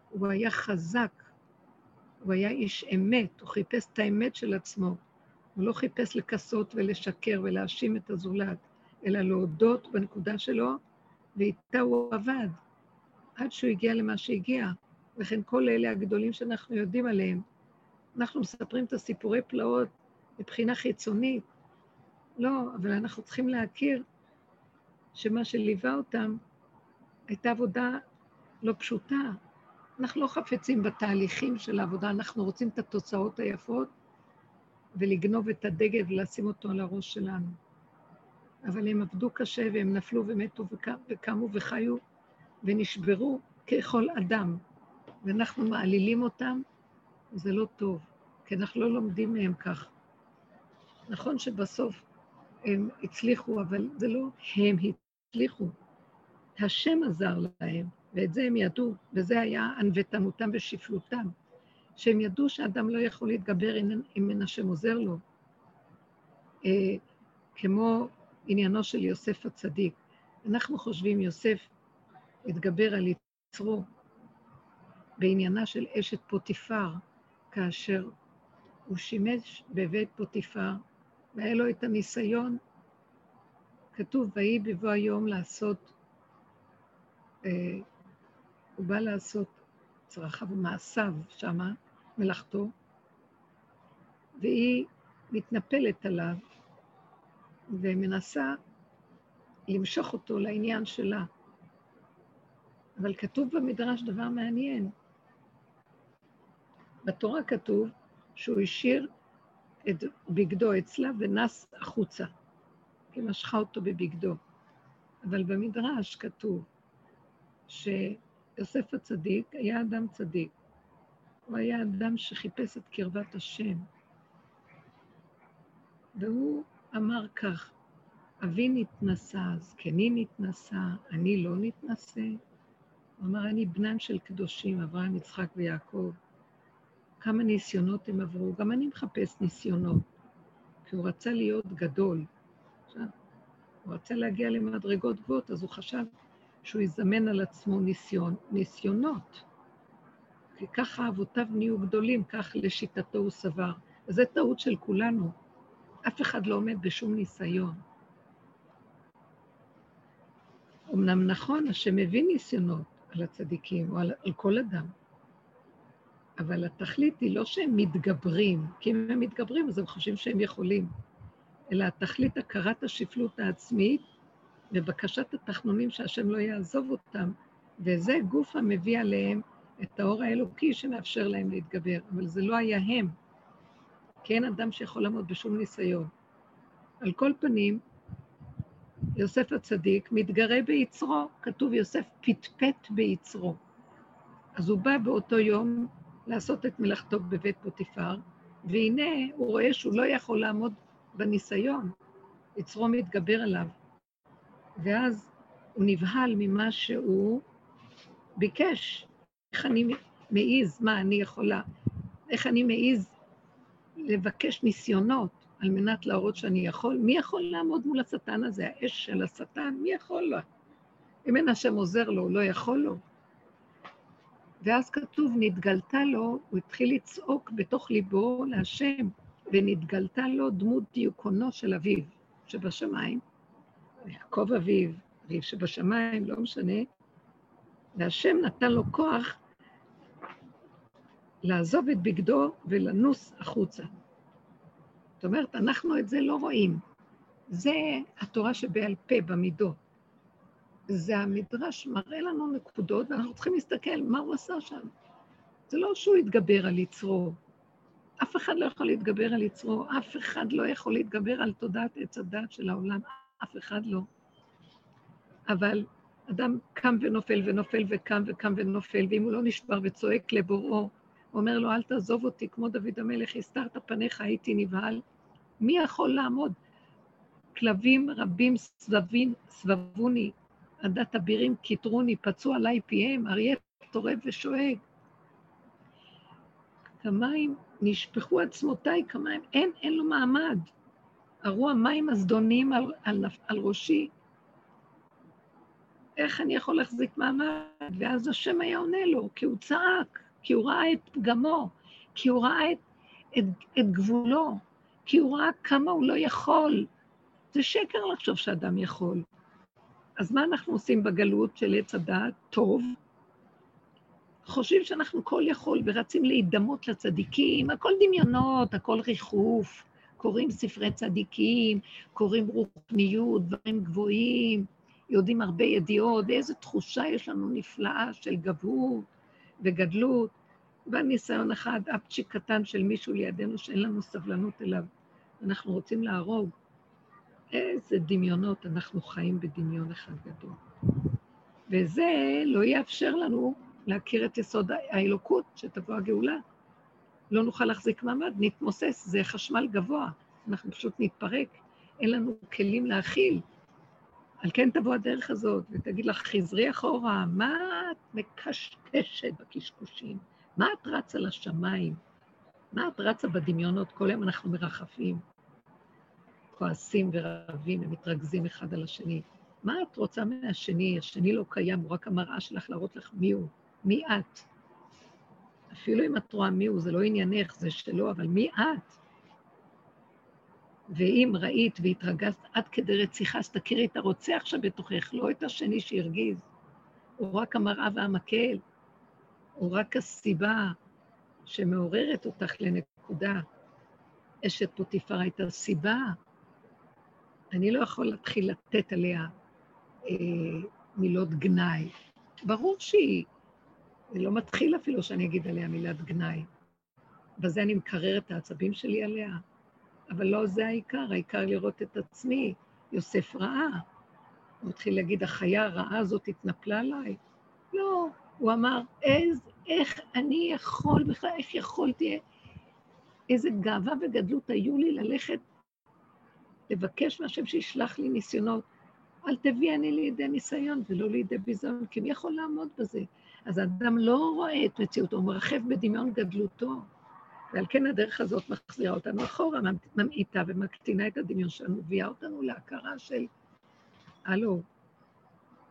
הוא היה חזק, הוא היה איש אמת, הוא חיפש את האמת של עצמו. הוא לא חיפש לכסות ולשקר ולהאשים את הזולת, אלא להודות בנקודה שלו, ואיתה הוא עבד, עד שהוא הגיע למה שהגיע. וכן כל אלה הגדולים שאנחנו יודעים עליהם. אנחנו מספרים את הסיפורי פלאות מבחינה חיצונית. לא, אבל אנחנו צריכים להכיר שמה שליווה אותם הייתה עבודה לא פשוטה. אנחנו לא חפצים בתהליכים של העבודה, אנחנו רוצים את התוצאות היפות ולגנוב את הדגל ולשים אותו על הראש שלנו. אבל הם עבדו קשה והם נפלו ומתו וקמו וחיו ונשברו ככל אדם, ואנחנו מעלילים אותם, זה לא טוב, כי אנחנו לא לומדים מהם כך. נכון שבסוף הם הצליחו, אבל זה לא הם הצליחו. השם עזר להם, ואת זה הם ידעו, וזה היה ענוותנותם ושפלותם, שהם ידעו שאדם לא יכול להתגבר אם אין השם עוזר לו. אה, כמו עניינו של יוסף הצדיק. אנחנו חושבים, יוסף התגבר על יצרו בעניינה של אשת פוטיפר, כאשר הוא שימש בבית פוטיפר, והיה לו את הניסיון, כתוב, ויהי בבוא היום לעשות, אה, הוא בא לעשות צרכיו ומעשיו שמה, מלאכתו, והיא מתנפלת עליו ומנסה למשוך אותו לעניין שלה. אבל כתוב במדרש דבר מעניין. בתורה כתוב שהוא השאיר את בגדו אצלה ונס החוצה, כי משכה אותו בבגדו. אבל במדרש כתוב שיוסף הצדיק היה אדם צדיק. הוא היה אדם שחיפש את קרבת השם. והוא אמר כך, אבי נתנסה, זקני נתנסה, אני לא נתנסה. הוא אמר, אני בנם של קדושים, אברהם, יצחק ויעקב. כמה ניסיונות הם עברו, גם אני מחפש ניסיונות, כי הוא רצה להיות גדול. הוא רצה להגיע למדרגות גבוהות, אז הוא חשב שהוא יזמן על עצמו ניסיון, ניסיונות. כי ככה אבותיו נהיו גדולים, כך לשיטתו הוא סבר. וזו טעות של כולנו. אף אחד לא עומד בשום ניסיון. אמנם נכון, השם מביא ניסיונות על הצדיקים או על, על כל אדם, אבל התכלית היא לא שהם מתגברים, כי אם הם מתגברים אז הם חושבים שהם יכולים, אלא התכלית הכרת השפלות העצמית ובקשת התחנונים שהשם לא יעזוב אותם, וזה גוף המביא עליהם את האור האלוקי שמאפשר להם להתגבר, אבל זה לא היה הם, כי אין אדם שיכול לעמוד בשום ניסיון. על כל פנים, יוסף הצדיק מתגרה ביצרו, כתוב יוסף פטפט ביצרו. אז הוא בא באותו יום לעשות את מלאכתו בבית פוטיפר, והנה הוא רואה שהוא לא יכול לעמוד בניסיון, יצרו מתגבר עליו. ואז הוא נבהל ממה שהוא ביקש. איך אני מעיז, מה אני יכולה, איך אני מעיז לבקש ניסיונות על מנת להראות שאני יכול? מי יכול לעמוד מול השטן הזה? האש של השטן, מי יכול לו? אם אין השם עוזר לו, הוא לא יכול לו. ואז כתוב, נתגלתה לו, הוא התחיל לצעוק בתוך ליבו להשם, ונתגלתה לו דמות דיוקונו של אביו שבשמיים, יעקב אביו, אביו שבשמיים, לא משנה, והשם נתן לו כוח לעזוב את בגדו ולנוס החוצה. זאת אומרת, אנחנו את זה לא רואים. זה התורה שבעל פה, במידות. זה המדרש מראה לנו נקודות, ואנחנו צריכים להסתכל מה הוא עשה שם. זה לא שהוא התגבר על יצרו. אף אחד לא יכול להתגבר על יצרו, אף אחד לא יכול להתגבר על תודעת עץ הדת של העולם, אף אחד לא. אבל אדם קם ונופל ונופל וקם וקם ונופל, ואם הוא לא נשבר וצועק לבוראו, אומר לו, אל תעזוב אותי, כמו דוד המלך, הסתרת פניך, הייתי נבהל. מי יכול לעמוד? כלבים רבים סבבים, סבבוני, עדת אבירים כיתרוני, פצעו עליי פיהם, אריה טורף ושואג. כמים נשפכו עצמותיי, כמים, אין, אין לו מעמד. הרו המים הזדוניים על, על, על ראשי. איך אני יכול להחזיק מעמד? ואז השם היה עונה לו, כי הוא צעק, כי הוא ראה את פגמו, כי הוא ראה את, את, את גבולו, כי הוא ראה כמה הוא לא יכול. זה שקר לחשוב שאדם יכול. אז מה אנחנו עושים בגלות של עץ הדעת? טוב. חושבים שאנחנו כל יכול ורצים להידמות לצדיקים, הכל דמיונות, הכל ריחוף, קוראים ספרי צדיקים, קוראים רוחניות, דברים גבוהים, יודעים הרבה ידיעות, ואיזו תחושה יש לנו נפלאה של גבהות וגדלות. בניסיון אחד, אפצ'יק קטן של מישהו לידינו שאין לנו סבלנות אליו, אנחנו רוצים להרוג. איזה דמיונות, אנחנו חיים בדמיון אחד גדול. וזה לא יאפשר לנו להכיר את יסוד האלוקות, שתבוא הגאולה. לא נוכל להחזיק מעמד, נתמוסס, זה חשמל גבוה, אנחנו פשוט נתפרק, אין לנו כלים להכיל. על כן תבוא הדרך הזאת ותגיד לך, חזרי אחורה, מה את מקשקשת בקשקושים? מה את רצה לשמיים? מה את רצה בדמיונות? כל יום אנחנו מרחפים, כועסים ורבים ומתרכזים אחד על השני. מה את רוצה מהשני? השני לא קיים, הוא רק המראה שלך להראות לך מי הוא, מי את. אפילו אם את רואה מי הוא, זה לא עניינך, זה שלו, אבל מי את? ואם ראית והתרגזת עד כדי רציחה, אז תכירי את הרוצח שבתוכך, לא את השני שהרגיז. הוא רק המראה והמקל, הוא רק הסיבה שמעוררת אותך לנקודה. אשת פוטיפר הייתה סיבה. אני לא יכול להתחיל לתת עליה אה, מילות גנאי. ברור שהיא, זה לא מתחיל אפילו שאני אגיד עליה מילת גנאי. בזה אני מקרר את העצבים שלי עליה. אבל לא זה העיקר, העיקר לראות את עצמי. יוסף ראה. הוא התחיל להגיד, החיה הרעה הזאת התנפלה עליי. לא, הוא אמר, איז, איך אני יכול בכלל, איך יכולתי, איזה גאווה וגדלות היו לי ללכת לבקש מהשם שישלח לי ניסיונות. אל תביא אני לידי ניסיון ולא לידי ביזיון, כי מי יכול לעמוד בזה? אז האדם לא רואה את מציאותו, הוא מרחב בדמיון גדלותו. ועל כן הדרך הזאת מחזירה אותנו אחורה, ממעיטה ומקטינה את הדמיון שלנו, מביאה אותנו להכרה של, הלו,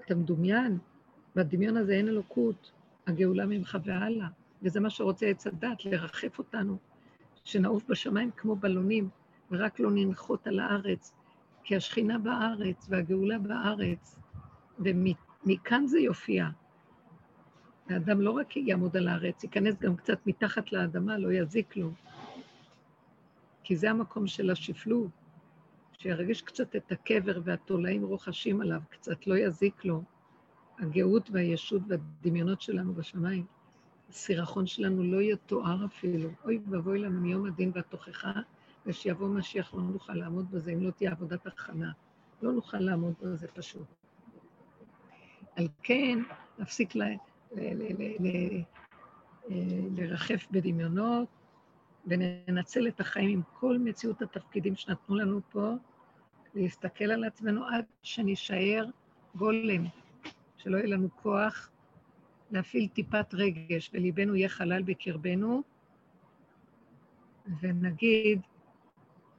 אתה מדומיין, בדמיון הזה אין אלוקות, הגאולה ממך והלאה, וזה מה שרוצה עץ הדת, לרחף אותנו, שנעוף בשמיים כמו בלונים, ורק לא ננחות על הארץ, כי השכינה בארץ והגאולה בארץ, ומכאן זה יופיע. האדם לא רק יעמוד על הארץ, ייכנס גם קצת מתחת לאדמה, לא יזיק לו. כי זה המקום של השפלות, שירגיש קצת את הקבר והתולעים רוחשים עליו, קצת לא יזיק לו. הגאות והישות והדמיונות שלנו בשמיים. הסירחון שלנו לא יתואר אפילו. אוי ואבוי לנו מיום הדין והתוכחה, ושיבוא משיח לא נוכל לעמוד בזה אם לא תהיה עבודת הכנה. לא נוכל לעמוד בזה פשוט. על כן, להפסיק ל... לרחף בדמיונות, וננצל את החיים עם כל מציאות התפקידים שנתנו לנו פה, להסתכל על עצמנו עד שנישאר גולם, שלא יהיה לנו כוח להפעיל טיפת רגש, וליבנו יהיה חלל בקרבנו, ונגיד,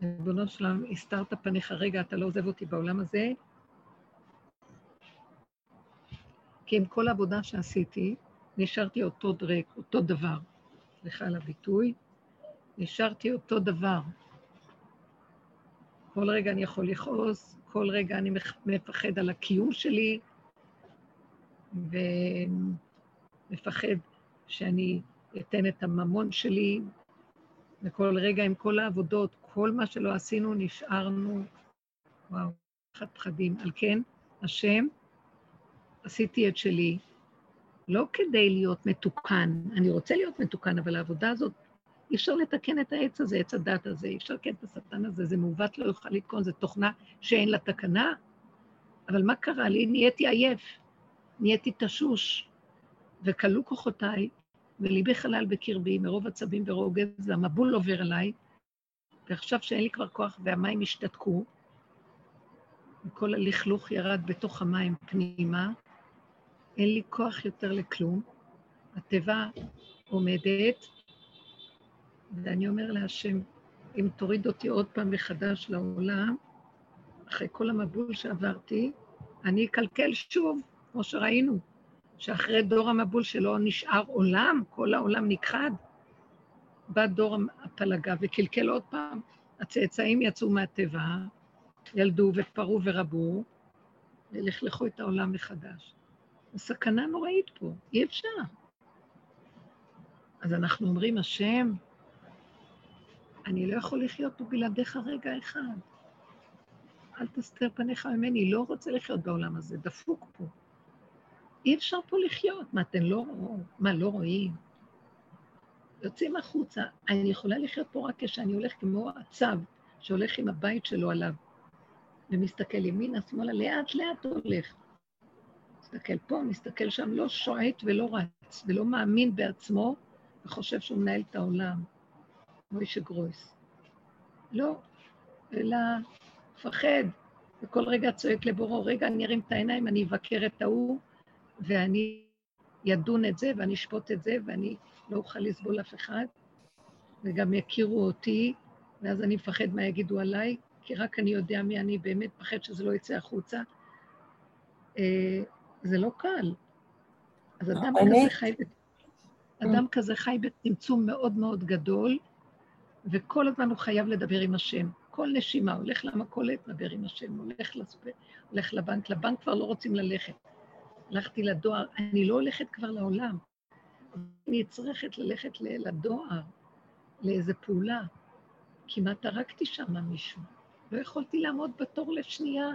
ריבונו שלם, הסתרת פניך רגע, אתה לא עוזב אותי בעולם הזה, כי עם כל העבודה שעשיתי, נשארתי אותו דרק, אותו דבר. סליחה על הביטוי, נשארתי אותו דבר. כל רגע אני יכול לכעוס, כל רגע אני מפחד על הקיום שלי, ומפחד שאני אתן את הממון שלי, וכל רגע עם כל העבודות, כל מה שלא עשינו, נשארנו, וואו, פחד פחדים. על כן, השם, עשיתי את שלי, לא כדי להיות מתוקן, אני רוצה להיות מתוקן, אבל העבודה הזאת, אי אפשר לתקן את העץ הזה, עץ הדת הזה, אי אפשר לתקן את השטן הזה, זה מעוות, לא יוכל לתקון, זו תוכנה שאין לה תקנה. אבל מה קרה לי? נהייתי עייף, נהייתי תשוש, וכלו כוחותיי, וליבי חלל בקרבי, מרוב עצבים ורוגז, והמבול עובר עליי, ועכשיו שאין לי כבר כוח והמים השתתקו, וכל הלכלוך ירד בתוך המים פנימה, אין לי כוח יותר לכלום, התיבה עומדת, ואני אומר להשם, אם תוריד אותי עוד פעם מחדש לעולם, אחרי כל המבול שעברתי, אני אקלקל שוב, כמו שראינו, שאחרי דור המבול שלא נשאר עולם, כל העולם נכחד, בא דור הפלגה וקלקל עוד פעם. הצאצאים יצאו מהטבע, ילדו ופרו ורבו, ולכלכו את העולם מחדש. סכנה נוראית פה, אי אפשר. אז אנחנו אומרים, השם, אני לא יכול לחיות פה בלעדיך רגע אחד. אל תסתר פניך ממני, לא רוצה לחיות בעולם הזה, דפוק פה. אי אפשר פה לחיות. מה, אתם לא רואים? מה, לא רואים? יוצאים החוצה. אני יכולה לחיות פה רק כשאני הולך כמו הצב שהולך עם הבית שלו עליו, ומסתכל ימינה, שמאלה, לאט לאט הולך. מסתכל פה, מסתכל שם, לא שועט ולא רץ, ולא מאמין בעצמו, וחושב שהוא מנהל את העולם. מוישה גרויס. לא, אלא מפחד, וכל רגע צועק לבורו, רגע, אני ארים את העיניים, אני אבקר את ההוא, ואני ידון את זה, ואני אשפוט את זה, ואני לא אוכל לסבול אף אחד, וגם יכירו אותי, ואז אני מפחד מה יגידו עליי, כי רק אני יודע מי אני, באמת מפחד שזה לא יצא החוצה. אה, זה לא קל. אז אדם כזה חי, אדם כזה חי בצמצום מאוד מאוד גדול, וכל הזמן הוא חייב לדבר עם השם. כל נשימה, הולך למכולת, מדבר עם השם, הולך לסופר, הולך לבנק, לבנק כבר לא רוצים ללכת. הלכתי לדואר, אני לא הולכת כבר לעולם. אני צריכת ללכת לדואר, לאיזה פעולה. כמעט הרגתי שם מישהו. לא יכולתי לעמוד בתור לשנייה.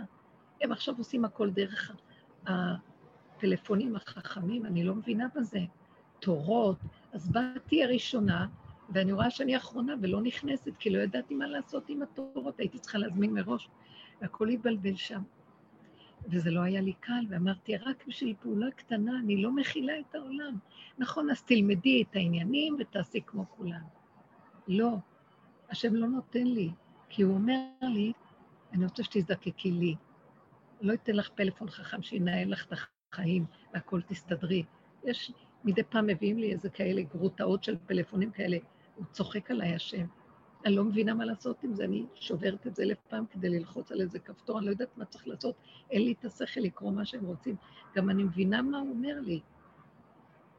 הם עכשיו עושים הכל דרך הפלאפונים החכמים, אני לא מבינה בזה. תורות. אז באתי הראשונה, ואני רואה שאני אחרונה ולא נכנסת, כי לא ידעתי מה לעשות עם התורות, הייתי צריכה להזמין מראש, והכול התבלבל שם. וזה לא היה לי קל, ואמרתי, רק בשביל פעולה קטנה, אני לא מכילה את העולם. נכון, אז תלמדי את העניינים ותעשי כמו כולם. לא, השם לא נותן לי, כי הוא אומר לי, אני רוצה שתזדקקי לי. לא אתן לך פלאפון חכם שינהל לך את החיים והכול תסתדרי. יש, מדי פעם מביאים לי איזה כאלה גרוטאות של פלאפונים כאלה, הוא צוחק עליי השם. אני לא מבינה מה לעשות עם זה, אני שוברת את זה אלף פעם כדי ללחוץ על איזה כפתור, אני לא יודעת מה צריך לעשות, אין לי את השכל לקרוא מה שהם רוצים. גם אני מבינה מה הוא אומר לי.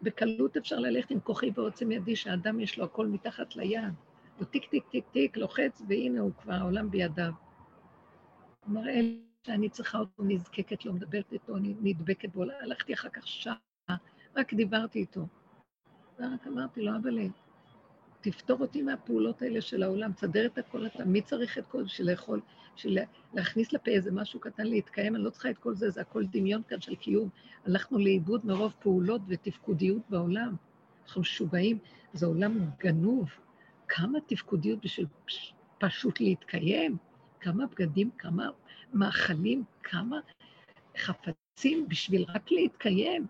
בקלות אפשר ללכת עם כוחי ועוצם ידי, שהאדם יש לו הכל מתחת ליד. הוא טיק טיק טיק טיק, לוחץ, והנה הוא כבר, העולם בידיו. הוא מראה שאני צריכה אותו, נזקקת לו, מדברת איתו, נדבקת בו, הלכתי אחר כך שעה, רק דיברתי איתו. ורק אמרתי לו, אבל תפתור אותי מהפעולות האלה של העולם, תסדר את הכל אתה, מי צריך את כל זה בשביל לאכול, בשביל להכניס לפה איזה משהו קטן להתקיים, אני לא צריכה את כל זה, זה הכל דמיון כאן של קיום. הלכנו לאיבוד מרוב פעולות ותפקודיות בעולם. אנחנו משוגעים, זה עולם גנוב. כמה תפקודיות בשביל פשוט להתקיים, כמה בגדים, כמה מאכלים, כמה חפצים בשביל רק להתקיים.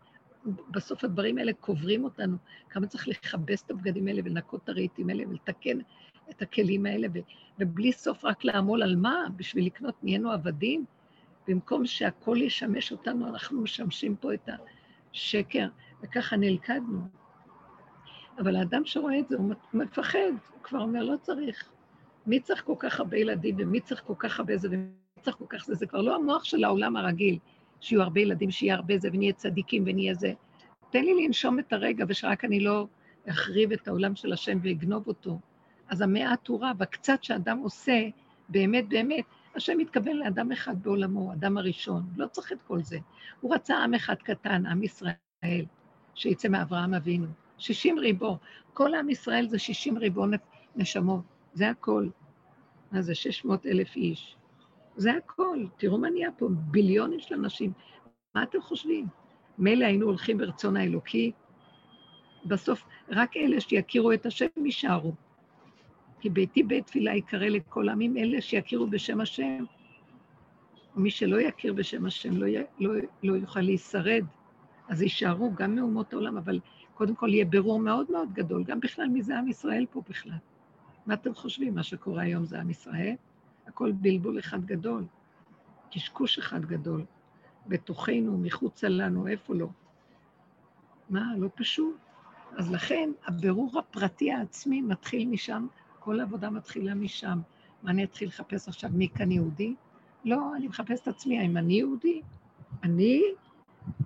בסוף הדברים האלה קוברים אותנו, כמה צריך לכבס את הבגדים האלה ולנקות את הרהיטים האלה ולתקן את הכלים האלה, ובלי סוף רק לעמול על מה? בשביל לקנות נהיינו עבדים? במקום שהכל ישמש אותנו, אנחנו משמשים פה את השקר, וככה נלכדנו. אבל האדם שרואה את זה, הוא מפחד, הוא כבר אומר, לא צריך. מי צריך כל כך הרבה ילדים, ומי צריך כל כך הרבה זה, ומי צריך כל כך זה, זה כבר לא המוח של העולם הרגיל, שיהיו הרבה ילדים, שיהיה הרבה זה, ונהיה צדיקים, ונהיה זה. תן לי לנשום את הרגע, ושרק אני לא אחריב את העולם של השם ואגנוב אותו. אז המעט הוא רב, הקצת שאדם עושה, באמת באמת, השם מתכוון לאדם אחד בעולמו, אדם הראשון, לא צריך את כל זה. הוא רצה עם אחד קטן, עם ישראל, שיצא מאברהם אבינו. שישים ריבו. כל עם ישראל זה שישים ריבו נשמות, זה הכל. מה זה? שש מאות אלף איש. זה הכל. תראו מה נהיה פה, ביליונים של אנשים. מה אתם חושבים? מילא היינו הולכים ברצון האלוקי, בסוף רק אלה שיכירו את השם יישארו. כי ביתי בית תפילה יקרא לכל העמים, אלה שיכירו בשם השם. ומי שלא יכיר בשם השם לא, לא, לא יוכל להישרד. אז יישארו גם מאומות העולם, אבל קודם כל יהיה בירור מאוד מאוד גדול, גם בכלל מי זה עם ישראל פה בכלל. מה אתם חושבים? מה שקורה היום זה עם ישראל? הכל בלבול אחד גדול, קשקוש אחד גדול, בתוכנו, מחוצה לנו, איפה לא? מה, לא פשוט. אז לכן, הבירור הפרטי העצמי מתחיל משם, כל העבודה מתחילה משם. מה, אני אתחיל לחפש עכשיו מי כאן יהודי? לא, אני מחפש את עצמי, האם אני יהודי? אני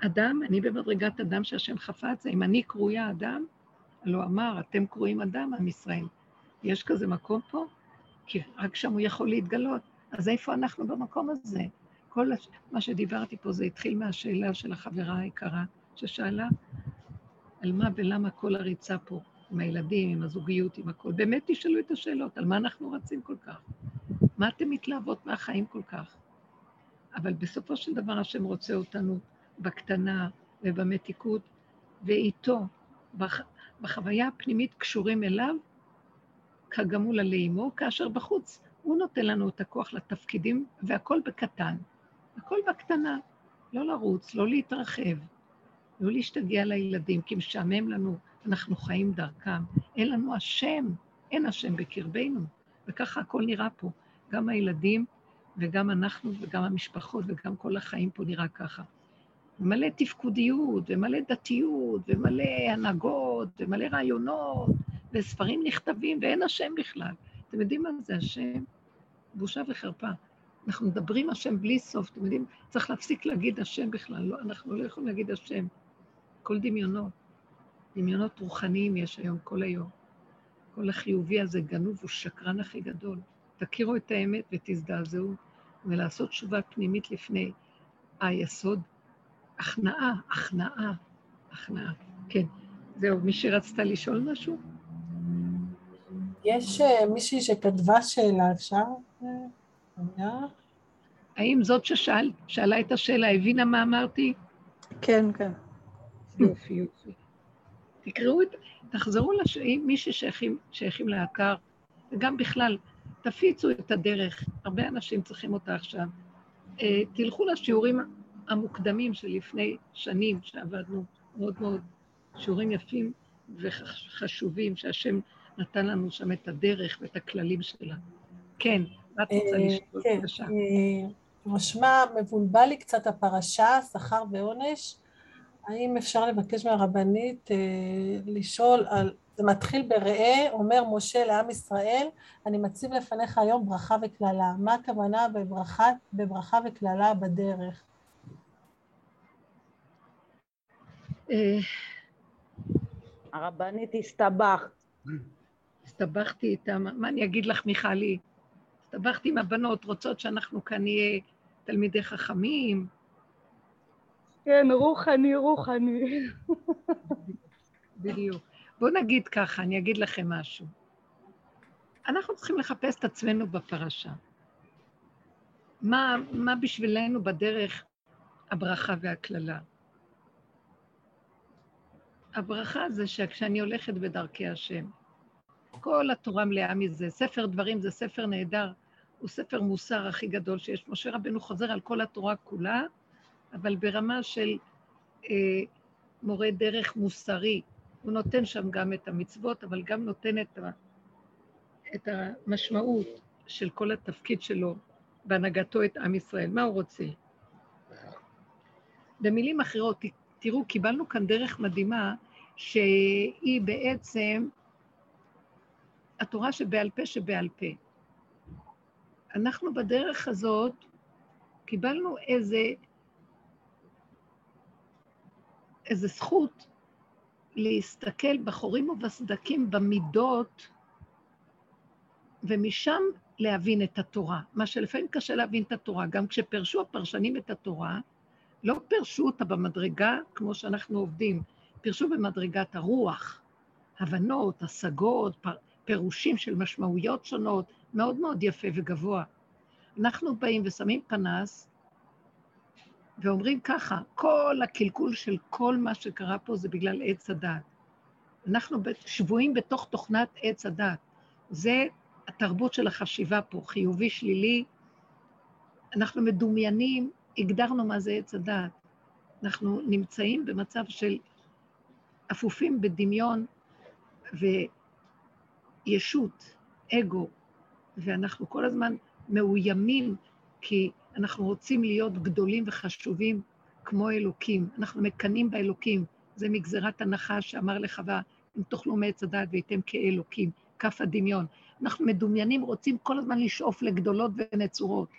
אדם, אני במדרגת אדם שהשם חפץ, אם אני קרויה אדם, לא אמר, אתם קרויים אדם, עם ישראל. יש כזה מקום פה? כי רק שם הוא יכול להתגלות. אז איפה אנחנו במקום הזה? כל הש... מה שדיברתי פה זה התחיל מהשאלה של החברה היקרה, ששאלה על מה ולמה כל הריצה פה, עם הילדים, עם הזוגיות, עם הכול. באמת תשאלו את השאלות, על מה אנחנו רצים כל כך? מה אתם מתלהבות מהחיים כל כך? אבל בסופו של דבר השם רוצה אותנו בקטנה ובמתיקות, ואיתו, בח... בחוויה הפנימית קשורים אליו, כגמול על אימו, כאשר בחוץ הוא נותן לנו את הכוח לתפקידים, והכל בקטן. הכל בקטנה. לא לרוץ, לא להתרחב, לא להשתגע לילדים, כי משעמם לנו, אנחנו חיים דרכם. אין לנו השם, אין השם בקרבנו, וככה הכל נראה פה. גם הילדים וגם אנחנו וגם המשפחות וגם כל החיים פה נראה ככה. מלא תפקודיות, ומלא דתיות, ומלא הנהגות, ומלא רעיונות, וספרים נכתבים, ואין השם בכלל. אתם יודעים מה זה השם? בושה וחרפה. אנחנו מדברים השם בלי סוף, אתם יודעים, צריך להפסיק להגיד השם בכלל, לא, אנחנו לא יכולים להגיד השם. כל דמיונות, דמיונות רוחניים יש היום כל היום. כל החיובי הזה גנוב הוא שקרן הכי גדול. תכירו את האמת ותזדעזעו, ולעשות תשובה פנימית לפני היסוד הכנעה, הכנעה, הכנעה. כן. זהו, מי שרצתה לשאול משהו? יש אה, מישהי שכתבה שאלה, אפשר? האם זאת ששאלה את השאלה הבינה מה אמרתי? כן, כן. יופי, יופי. תקראו את, תחזרו לשאלה, מי ששייכים לאתר, וגם בכלל, תפיצו את הדרך, הרבה אנשים צריכים אותה עכשיו. אה, תלכו לשיעורים המוקדמים שלפני שנים שעבדנו, מאוד מאוד שיעורים יפים וחשובים, שהשם נתן לנו שם את הדרך ואת הכללים שלה. כן, מה את רוצה אה, לשאול? כן, בבקשה. אה, משמע מבולבל לי קצת הפרשה, שכר ועונש. האם אפשר לבקש מהרבנית אה, לשאול על, זה מתחיל בראה, אומר משה לעם ישראל, אני מציב לפניך היום ברכה וקללה. מה הכוונה בברכה, בברכה וקללה בדרך? הרבנית הסתבכת. הסתבכתי איתם, מה אני אגיד לך, מיכלי? הסתבכתי עם הבנות, רוצות שאנחנו כאן נהיה תלמידי חכמים. כן, רוחני, רוחני. בדיוק. בואו נגיד ככה, אני אגיד לכם משהו. אנחנו צריכים לחפש את עצמנו בפרשה. מה, מה בשבילנו בדרך הברכה והקללה? הברכה זה שכשאני הולכת בדרכי השם, כל התורה מלאה מזה. ספר דברים זה ספר נהדר, הוא ספר מוסר הכי גדול שיש. משה רבנו חוזר על כל התורה כולה, אבל ברמה של אה, מורה דרך מוסרי. הוא נותן שם גם את המצוות, אבל גם נותן את, ה, את המשמעות של כל התפקיד שלו בהנהגתו את עם ישראל. מה הוא רוצה? במילים אחרות, תראו, קיבלנו כאן דרך מדהימה, שהיא בעצם התורה שבעל פה שבעל פה. אנחנו בדרך הזאת קיבלנו איזה, איזה זכות להסתכל בחורים ובסדקים במידות, ומשם להבין את התורה. מה שלפעמים קשה להבין את התורה. גם כשפרשו הפרשנים את התורה, לא פירשו אותה במדרגה כמו שאנחנו עובדים, פירשו במדרגת הרוח, הבנות, השגות, פר, פירושים של משמעויות שונות, מאוד מאוד יפה וגבוה. אנחנו באים ושמים פנס ואומרים ככה, כל הקלקול של כל מה שקרה פה זה בגלל עץ הדת. אנחנו שבויים בתוך תוכנת עץ הדת. זה התרבות של החשיבה פה, חיובי, שלילי. אנחנו מדומיינים, הגדרנו מה זה עץ הדת. אנחנו נמצאים במצב של אפופים בדמיון וישות, אגו, ואנחנו כל הזמן מאוימים כי אנחנו רוצים להיות גדולים וחשובים כמו אלוקים. אנחנו מקנאים באלוקים. זה מגזרת הנחה שאמר לחווה, אם תאכלו מעץ הדעת והייתם כאלוקים, כף הדמיון. אנחנו מדומיינים, רוצים כל הזמן לשאוף לגדולות ונצורות.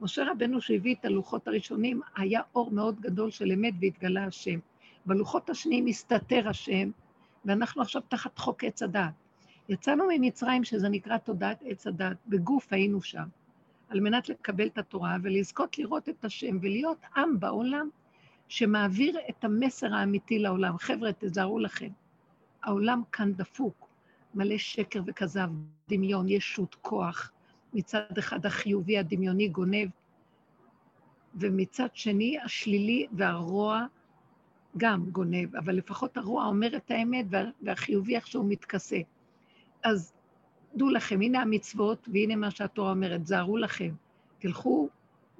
משה רבנו שהביא את הלוחות הראשונים, היה אור מאוד גדול של אמת והתגלה השם. בלוחות השניים הסתתר השם, ואנחנו עכשיו תחת חוק עץ הדת. יצאנו ממצרים, שזה נקרא תודעת עץ הדת, בגוף היינו שם, על מנת לקבל את התורה ולזכות לראות את השם ולהיות עם בעולם שמעביר את המסר האמיתי לעולם. חבר'ה, תזהרו לכם, העולם כאן דפוק, מלא שקר וכזב, דמיון, ישות, כוח. מצד אחד החיובי הדמיוני גונב, ומצד שני השלילי והרוע גם גונב, אבל לפחות הרוע אומר את האמת והחיובי איכשהו מתכסה. אז דעו לכם, הנה המצוות והנה מה שהתורה אומרת, זהרו לכם, תלכו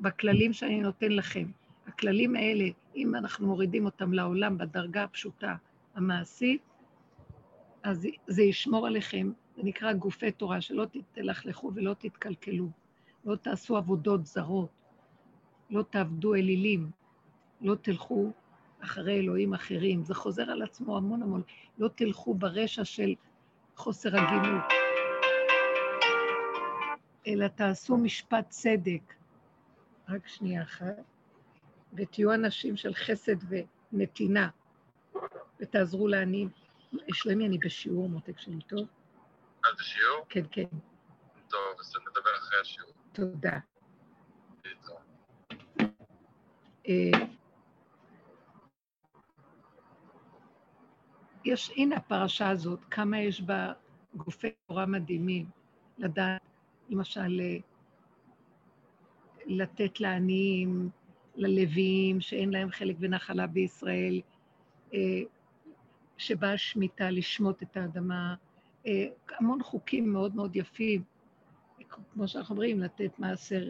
בכללים שאני נותן לכם. הכללים האלה, אם אנחנו מורידים אותם לעולם בדרגה הפשוטה, המעשית, אז זה ישמור עליכם, זה נקרא גופי תורה, שלא תלכלכו ולא תתקלקלו, לא תעשו עבודות זרות, לא תעבדו אלילים, לא תלכו אחרי אלוהים אחרים. זה חוזר על עצמו המון המון. לא תלכו ברשע של חוסר הגינות, אלא תעשו משפט צדק. רק שנייה אחת. ותהיו אנשים של חסד ונתינה, ותעזרו לעניים. שלמי, אני בשיעור, מותק שלי, טוב? את בשיעור? כן, כן. טוב, אז נדבר אחרי השיעור. תודה. להתראות. אה, יש, הנה הפרשה הזאת, כמה יש בה גופי תורה מדהימים, לדעת, למשל, אה, לתת לעניים, ללוויים, שאין להם חלק ונחלה בישראל, אה, שבאה שמיטה לשמוט את האדמה, אה, המון חוקים מאוד מאוד יפים, כמו שאנחנו אומרים, לתת מעשר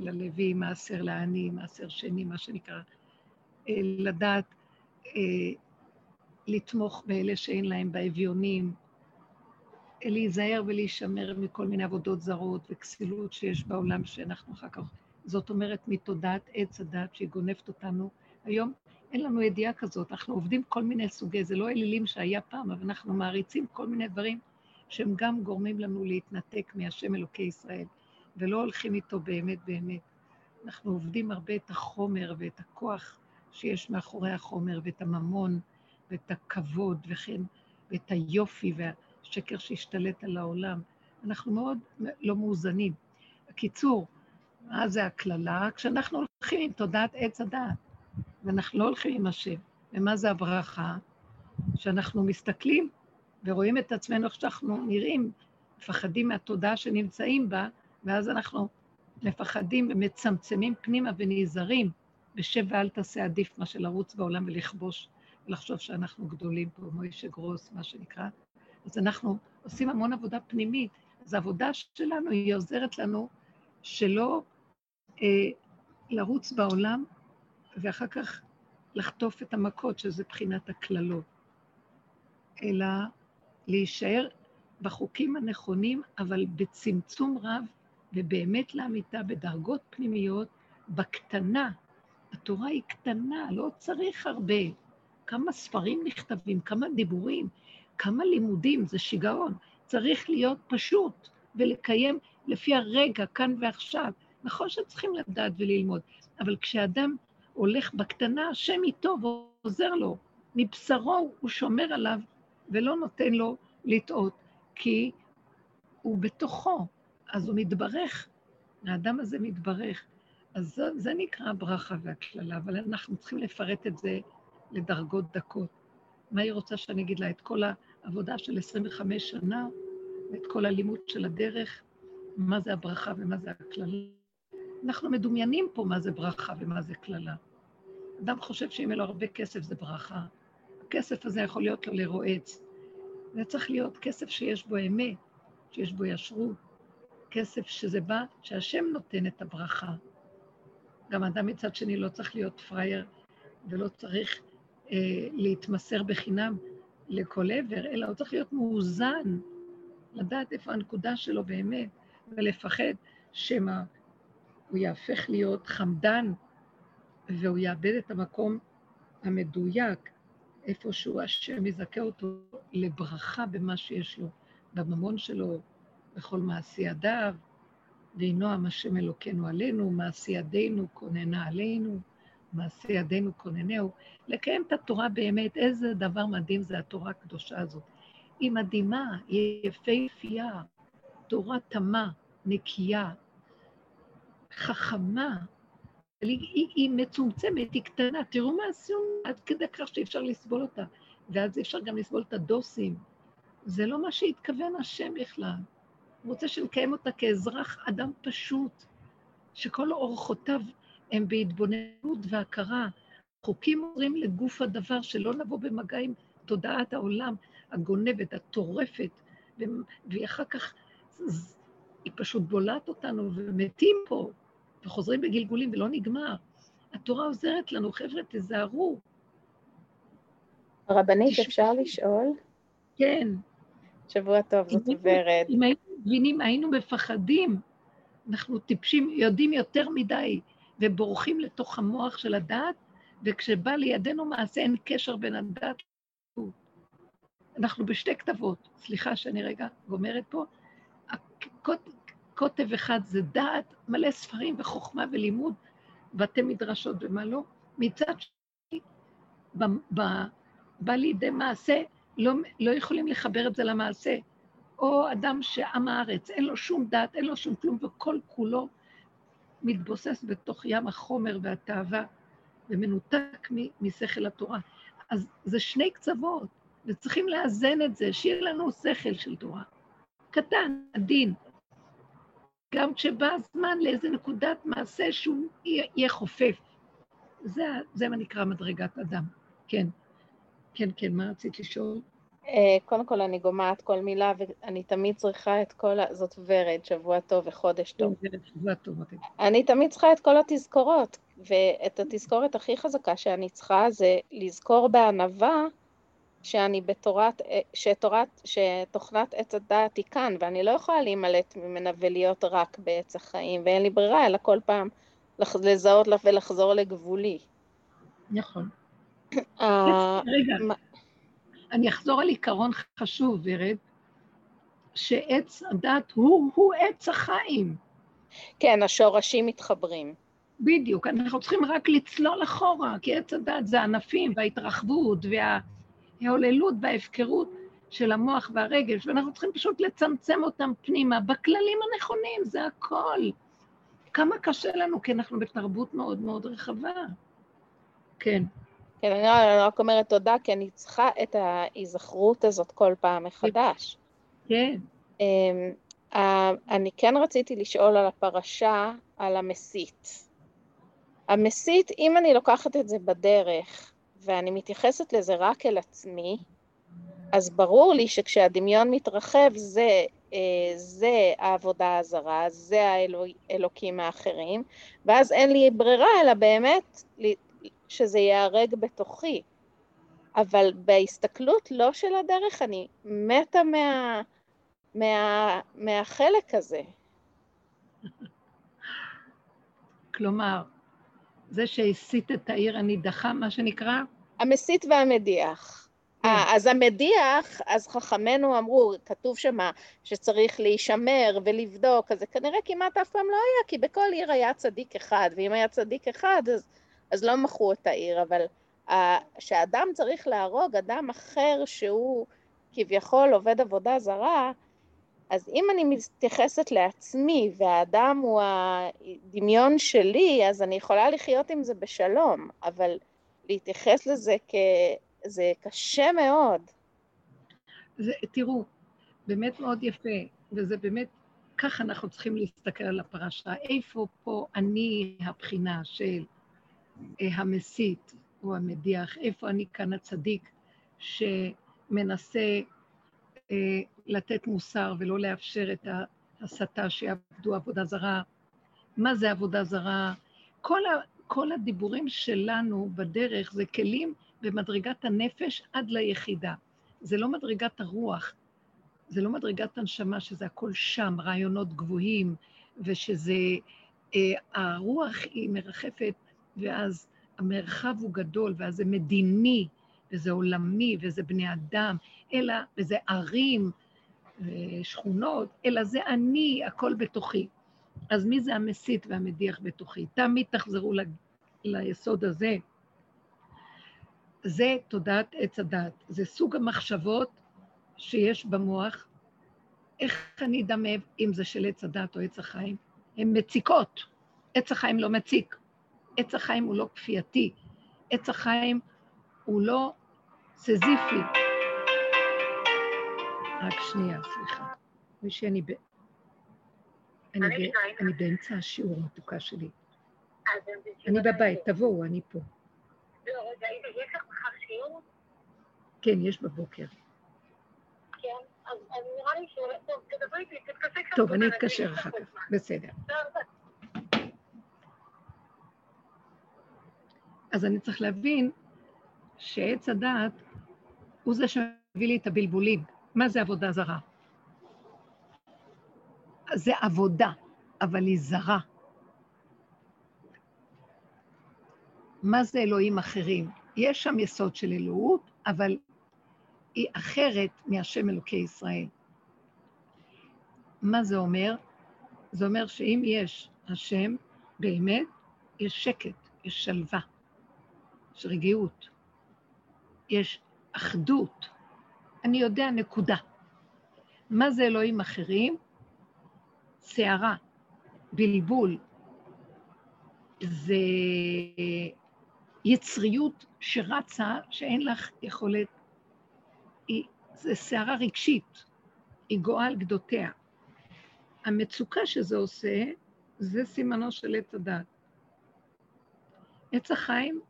ללוי, מעשר לעני, מעשר שני, מה שנקרא, לדעת לתמוך באלה שאין להם, באביונים, להיזהר ולהישמר מכל מיני עבודות זרות וכסילות שיש בעולם שאנחנו אחר כך... זאת אומרת, מתודעת עץ הדת שהיא גונבת אותנו. היום אין לנו ידיעה כזאת, אנחנו עובדים כל מיני סוגי, זה לא אלילים שהיה פעם, אבל אנחנו מעריצים כל מיני דברים שהם גם גורמים לנו להתנתק מהשם אלוקי ישראל, ולא הולכים איתו באמת באמת. אנחנו עובדים הרבה את החומר ואת הכוח שיש מאחורי החומר ואת הממון. ואת הכבוד וכן, ואת היופי וה, שקר שהשתלט על העולם. אנחנו מאוד לא מאוזנים. בקיצור, מה זה הקללה? כשאנחנו הולכים עם תודעת עץ הדעת, ואנחנו לא הולכים עם השם. ומה זה הברכה? שאנחנו מסתכלים ורואים את עצמנו איך שאנחנו נראים, מפחדים מהתודעה שנמצאים בה, ואז אנחנו מפחדים ומצמצמים פנימה ונזהרים, ושב ואל תעשה עדיף מה שלרוץ בעולם ולכבוש ולחשוב שאנחנו גדולים פה, מוישה גרוס, מה שנקרא. אז אנחנו עושים המון עבודה פנימית. אז העבודה שלנו היא עוזרת לנו שלא אה, לרוץ בעולם ואחר כך לחטוף את המכות, שזה בחינת הקללות, אלא להישאר בחוקים הנכונים, אבל בצמצום רב ובאמת לאמיתה, בדרגות פנימיות, בקטנה. התורה היא קטנה, לא צריך הרבה. כמה ספרים נכתבים, כמה דיבורים, כמה לימודים, זה שיגעון. צריך להיות פשוט ולקיים לפי הרגע, כאן ועכשיו. נכון שצריכים לדעת וללמוד, אבל כשאדם הולך בקטנה, השם איתו ועוזר לו. מבשרו הוא שומר עליו ולא נותן לו לטעות, כי הוא בתוכו, אז הוא מתברך, האדם הזה מתברך. אז זה, זה נקרא הברכה והקללה, אבל אנחנו צריכים לפרט את זה לדרגות דקות. מה היא רוצה שאני אגיד לה? את כל העבודה של 25 שנה, ואת כל הלימוד של הדרך, מה זה הברכה ומה זה הקללה. אנחנו מדומיינים פה מה זה ברכה ומה זה קללה. אדם חושב שאם יהיה לו הרבה כסף זה ברכה. הכסף הזה יכול להיות לו לרועץ. זה צריך להיות כסף שיש בו אמת, שיש בו ישרות, כסף שזה בא, שהשם נותן את הברכה. גם אדם מצד שני לא צריך להיות פראייר ולא צריך להתמסר בחינם לכל עבר, אלא הוא צריך להיות מאוזן, לדעת איפה הנקודה שלו באמת, ולפחד שמא הוא יהפך להיות חמדן והוא יאבד את המקום המדויק, איפה שהוא השם יזכה אותו לברכה במה שיש לו, בממון שלו, בכל מעשי ידיו, וינועם השם אלוקינו עלינו, מעשי ידינו כוננה עלינו, מעשי ידינו כוננהו. לקיים את התורה באמת, איזה דבר מדהים זה התורה הקדושה הזאת. היא מדהימה, היא יפהפייה, תורה תמה, נקייה, חכמה, היא, היא, היא מצומצמת, היא קטנה, תראו מה עשו עד כדי כך שאי אפשר לסבול אותה, ואז אפשר גם לסבול את הדוסים. זה לא מה שהתכוון השם בכלל. הוא רוצה שנקיים אותה כאזרח, אדם פשוט, שכל אורחותיו הם בהתבוננות והכרה. חוקים עוזרים לגוף הדבר, שלא נבוא במגע עם תודעת העולם הגונבת, הטורפת, והיא אחר כך, היא פשוט בולעת אותנו ומתים פה, וחוזרים בגלגולים ולא נגמר. התורה עוזרת לנו, חבר'ה, תיזהרו. רבנית, אפשר לשאול? כן. שבוע טוב, זאת ורד. אם היינו מבינים, היינו מפחדים. אנחנו טיפשים, יודעים יותר מדי, ובורחים לתוך המוח של הדעת, וכשבא לידינו מעשה, אין קשר בין הדעת אנחנו בשתי כתבות. סליחה שאני רגע גומרת פה. קוטב אחד זה דעת, מלא ספרים וחוכמה ולימוד, בתי מדרשות ומה לא. מצד שני, בא לידי מעשה, לא, לא יכולים לחבר את זה למעשה. או אדם שעם הארץ, אין לו שום דעת, אין לו שום כלום, וכל כולו מתבוסס בתוך ים החומר והתאווה, ומנותק משכל התורה. אז זה שני קצוות, וצריכים לאזן את זה, שיהיה לנו שכל של תורה. קטן, עדין. גם כשבא הזמן לאיזה נקודת מעשה שהוא יהיה חופף. זה, זה מה נקרא מדרגת אדם. כן. כן, כן, מה רצית לשאול? אה, קודם כל, אני גומעת כל מילה, ואני תמיד צריכה את כל ה... זאת ורד, שבוע טוב וחודש טוב. שבוע טוב. אוקיי. אני תמיד צריכה את כל התזכורות, ואת התזכורת הכי חזקה שאני צריכה זה לזכור בענווה שאני בתורת, אה, שתורת, שתוכנת עץ הדעת היא כאן, ואני לא יכולה להימלט ממנה ולהיות רק בעץ החיים, ואין לי ברירה, אלא כל פעם לזהות לה ולחזור לגבולי. נכון. רגע, אני אחזור על עיקרון חשוב, ורד, שעץ הדת הוא, הוא עץ החיים. כן, השורשים מתחברים. בדיוק, אנחנו צריכים רק לצלול אחורה, כי עץ הדת זה הענפים וההתרחבות וההוללות וההפקרות, של המוח והרגש, ואנחנו צריכים פשוט לצמצם אותם פנימה, בכללים הנכונים, זה הכל. כמה קשה לנו, כי אנחנו בתרבות מאוד מאוד רחבה. כן. כן, אני רק אומרת תודה, כי אני צריכה את ההיזכרות הזאת כל פעם מחדש. כן. אמ, אני כן רציתי לשאול על הפרשה, על המסית. המסית, אם אני לוקחת את זה בדרך, ואני מתייחסת לזה רק אל עצמי, אז ברור לי שכשהדמיון מתרחב זה, אה, זה העבודה הזרה, זה האלוקים האחרים, ואז אין לי ברירה אלא באמת שזה ייהרג בתוכי. אבל בהסתכלות לא של הדרך, אני מתה מה, מה, מהחלק הזה. כלומר, זה שהסית את העיר הנידחה, מה שנקרא? המסית והמדיח. כן. אז המדיח, אז חכמינו אמרו, כתוב שמה, שצריך להישמר ולבדוק, אז זה כנראה כמעט אף פעם לא היה, כי בכל עיר היה צדיק אחד, ואם היה צדיק אחד, אז, אז לא מכרו את העיר, אבל שאדם צריך להרוג אדם אחר שהוא כביכול עובד עבודה זרה, אז אם אני מתייחסת לעצמי והאדם הוא הדמיון שלי, אז אני יכולה לחיות עם זה בשלום, אבל להתייחס לזה כ... זה קשה מאוד. זה, תראו, באמת מאוד יפה, וזה באמת, ככה אנחנו צריכים להסתכל על הפרשה. איפה פה אני הבחינה של אה, המסית או המדיח, איפה אני כאן הצדיק שמנסה אה, לתת מוסר ולא לאפשר את ההסתה שיעבדו עבודה זרה. מה זה עבודה זרה? כל, ה, כל הדיבורים שלנו בדרך זה כלים במדרגת הנפש עד ליחידה. זה לא מדרגת הרוח, זה לא מדרגת הנשמה, שזה הכל שם, רעיונות גבוהים, ושזה... אה, הרוח היא מרחפת, ואז המרחב הוא גדול, ואז זה מדיני, וזה עולמי, וזה בני אדם, אלא, וזה ערים, ושכונות, אלא זה אני, הכל בתוכי. אז מי זה המסית והמדיח בתוכי? תמיד תחזרו ל, ליסוד הזה. זה תודעת עץ הדת, זה סוג המחשבות שיש במוח. איך אני אדע אם זה של עץ הדת או עץ החיים? הן מציקות. עץ החיים לא מציק. עץ החיים הוא לא כפייתי. עץ החיים הוא לא סזיפי. רק שנייה, סליחה. מישהי, אני, ב... אני, ב... אני באמצע השיעור, מתוקה שלי. אני בבית, תבואו, אני פה. לא, רגע, יש לך מחר שיעור? כן, יש בבוקר. כן, אז נראה לי ש... טוב, תדברי איתי, תתקשרי טוב, אני אתקשר אחר כך, בסדר. אז אני צריך להבין שעץ הדעת הוא זה שמביא לי את הבלבולים. מה זה עבודה זרה? זה עבודה, אבל היא זרה. מה זה אלוהים אחרים? יש שם יסוד של אלוהות, אבל היא אחרת מהשם אלוקי ישראל. מה זה אומר? זה אומר שאם יש השם, באמת, יש שקט, יש שלווה, יש רגיעות, יש אחדות. אני יודע, נקודה. מה זה אלוהים אחרים? סערה, בלבול. זה יצריות שרצה, שאין לך יכולת, היא, זה סערה רגשית, היא גואה על גדותיה. המצוקה שזה עושה, זה סימנו של עץ הדת. עץ החיים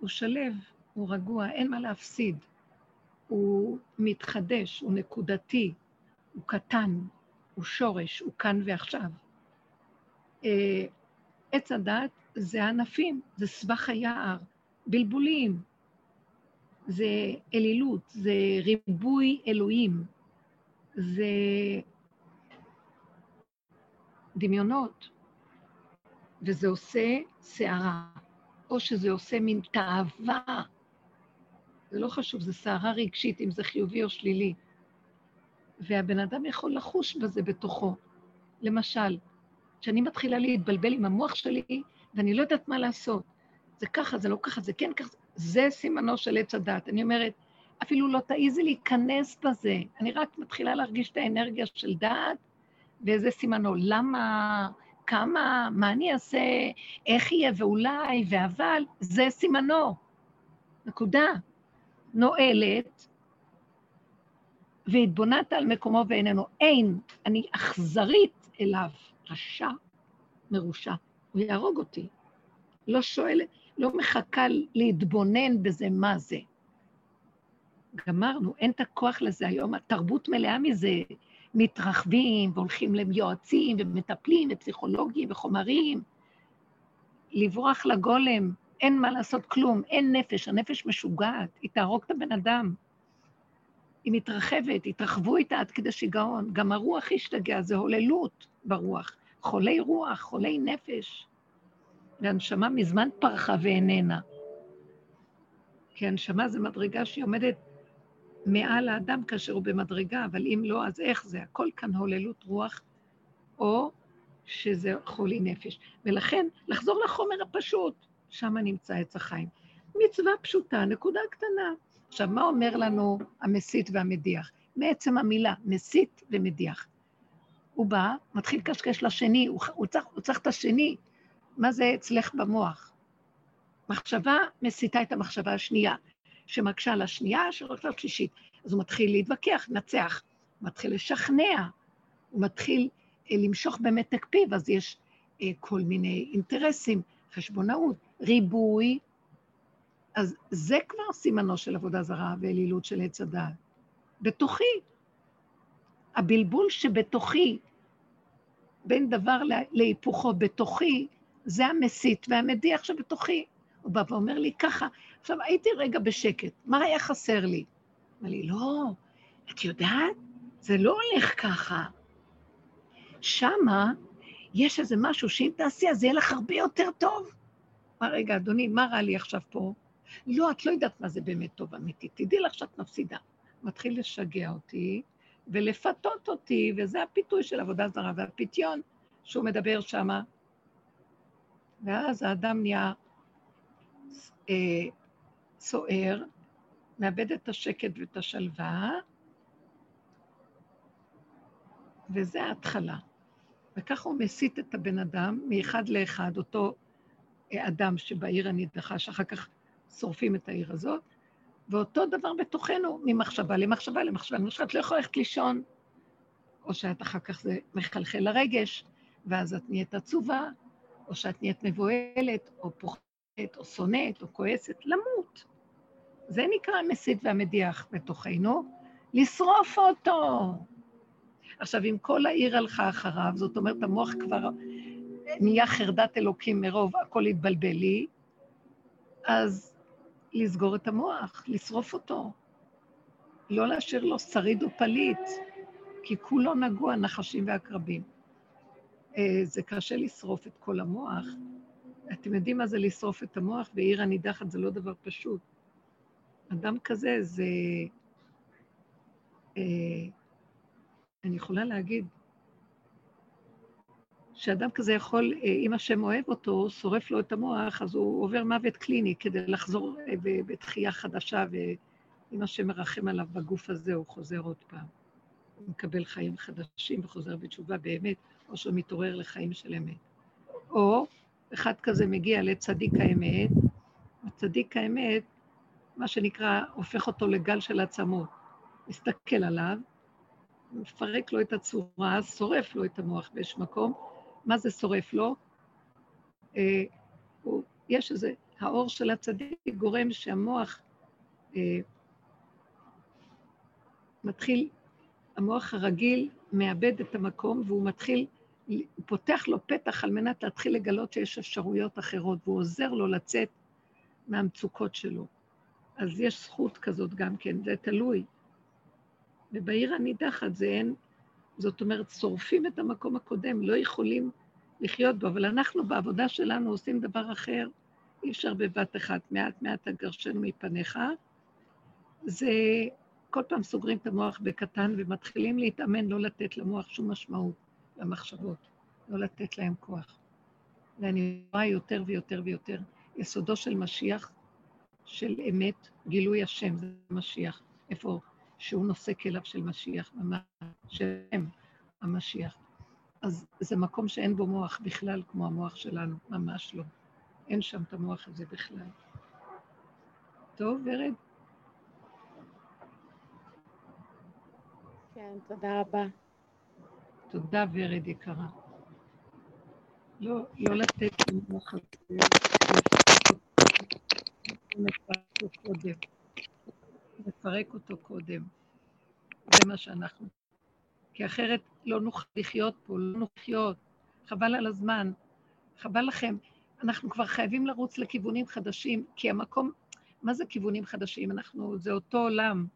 הוא שלב, הוא רגוע, אין מה להפסיד. הוא מתחדש, הוא נקודתי, הוא קטן, הוא שורש, הוא כאן ועכשיו. אה, עץ הדת זה ענפים, זה סבך היער, בלבולים, זה אלילות, זה ריבוי אלוהים, זה דמיונות, וזה עושה סערה, או שזה עושה מין תאווה זה לא חשוב, זו סערה רגשית, אם זה חיובי או שלילי. והבן אדם יכול לחוש בזה בתוכו. למשל, כשאני מתחילה להתבלבל עם המוח שלי, ואני לא יודעת מה לעשות. זה ככה, זה לא ככה, זה כן ככה, זה סימנו של עץ הדת. אני אומרת, אפילו לא תעיזי להיכנס בזה. אני רק מתחילה להרגיש את האנרגיה של דעת, ואיזה סימנו. למה, כמה, מה אני אעשה, איך יהיה, ואולי, ואבל, זה סימנו. נקודה. נועלת, והתבוננת על מקומו ואיננו. אין, אני אכזרית אליו, רשע, מרושע. הוא יהרוג אותי. לא שואלת, לא מחכה להתבונן בזה מה זה. גמרנו, אין את הכוח לזה היום, התרבות מלאה מזה. מתרחבים והולכים ליועצים ומטפלים ופסיכולוגים וחומרים. לברוח לגולם, אין מה לעשות כלום, אין נפש, הנפש משוגעת, היא תהרוג את הבן אדם. היא מתרחבת, התרחבו איתה עד כדי שיגעון. גם הרוח השתגע, זה הוללות ברוח. חולי רוח, חולי נפש. והנשמה מזמן פרחה ואיננה. כי הנשמה זה מדרגה שהיא עומדת מעל האדם כאשר הוא במדרגה, אבל אם לא, אז איך זה? הכל כאן הוללות רוח, או שזה חולי נפש. ולכן, לחזור לחומר הפשוט, שם נמצא עץ החיים. מצווה פשוטה, נקודה קטנה. עכשיו, מה אומר לנו המסית והמדיח? מעצם המילה, מסית ומדיח. הוא בא, מתחיל לקשקש לשני, הוא, הוא, צריך, הוא צריך את השני. מה זה אצלך במוח? מחשבה מסיתה את המחשבה השנייה, שמקשה לשנייה, שלושה שלישית. אז הוא מתחיל להתווכח, לנצח, הוא מתחיל לשכנע, הוא מתחיל אה, למשוך במתק פיו, אז יש אה, כל מיני אינטרסים, חשבונאות, ריבוי, אז זה כבר סימנו של עבודה זרה ואלילות של עץ הדעת. בתוכי. הבלבול שבתוכי, בין דבר להיפוכו בתוכי, זה המסית והמדיח שבתוכי. הוא בא ואומר לי ככה, עכשיו הייתי רגע בשקט, מה היה חסר לי? אמר לי, לא, את יודעת, זה לא הולך ככה. שמה יש איזה משהו שאם תעשי, אז יהיה לך הרבה יותר טוב. מה רגע, אדוני, מה רע לי עכשיו פה? לא, את לא יודעת מה זה באמת טוב אמיתי, תדעי לך שאת מפסידה. מתחיל לשגע אותי ולפתות אותי, וזה הפיתוי של עבודה זרה, והפיתיון שהוא מדבר שמה. ואז האדם נהיה אה, סוער, מאבד את השקט ואת השלווה, וזה ההתחלה. וככה הוא מסית את הבן אדם מאחד לאחד, אותו אדם שבעיר הנידחה, שאחר כך שורפים את העיר הזאת, ואותו דבר בתוכנו, ממחשבה למחשבה למחשבה. למשל, את לא יכולה ללכת לישון, או שאת אחר כך זה מחלחל לרגש, ואז את נהיית עצובה, או שאת נהיית מבוהלת, או פוחדת, או שונאת, או כועסת, למות. זה נקרא המסית והמדיח בתוכנו, לשרוף אותו. עכשיו, אם כל העיר הלכה אחריו, זאת אומרת, המוח כבר נהיה חרדת אלוקים מרוב, הכל התבלבל לי, אז לסגור את המוח, לשרוף אותו. לא להשאיר לו שריד ופליט, כי כולו נגוע נחשים ועקרבים. אה, זה קשה לשרוף את כל המוח. אתם יודעים מה זה לשרוף את המוח, ועיר הנידחת זה לא דבר פשוט. אדם כזה זה... אה, אני יכולה להגיד שאדם כזה יכול, אה, אם השם אוהב אותו, שורף לו את המוח, אז הוא עובר מוות קליני כדי לחזור אה, בתחייה חדשה, ואם השם מרחם עליו בגוף הזה, הוא חוזר עוד פעם. הוא מקבל חיים חדשים וחוזר בתשובה באמת, או שהוא מתעורר לחיים של אמת. או אחד כזה מגיע לצדיק האמת, הצדיק האמת, מה שנקרא, הופך אותו לגל של עצמות. מסתכל עליו, מפרק לו את הצורה, שורף לו את המוח באיזשהו מקום, מה זה שורף לו? אה, הוא, יש איזה, האור של הצדיק גורם שהמוח אה, מתחיל, המוח הרגיל מאבד את המקום והוא מתחיל, הוא פותח לו פתח על מנת להתחיל לגלות שיש אפשרויות אחרות, והוא עוזר לו לצאת מהמצוקות שלו. אז יש זכות כזאת גם כן, זה תלוי. ובעיר הנידחת זה אין, זאת אומרת, שורפים את המקום הקודם, לא יכולים לחיות בו, אבל אנחנו בעבודה שלנו עושים דבר אחר, אי אפשר בבת אחת, מעט מעט אגרשנו מפניך. זה כל פעם סוגרים את המוח בקטן ומתחילים להתאמן לא לתת למוח שום משמעות למחשבות, לא לתת להם כוח. ואני רואה יותר ויותר ויותר, יסודו של משיח, של אמת, גילוי השם, זה משיח. איפה שהוא נושא כליו של משיח, שהם המשיח. אז זה מקום שאין בו מוח בכלל כמו המוח שלנו, ממש לא. אין שם את המוח הזה בכלל. טוב, ורד? כן, תודה רבה. תודה, ורד יקרה. לא, לא לתת למוח הזה, לפרק אותו קודם. לפרק אותו קודם. זה מה שאנחנו. כי אחרת לא נוכל לחיות פה, לא נוכל לחיות. חבל על הזמן, חבל לכם. אנחנו כבר חייבים לרוץ לכיוונים חדשים, כי המקום, מה זה כיוונים חדשים? אנחנו, זה אותו עולם,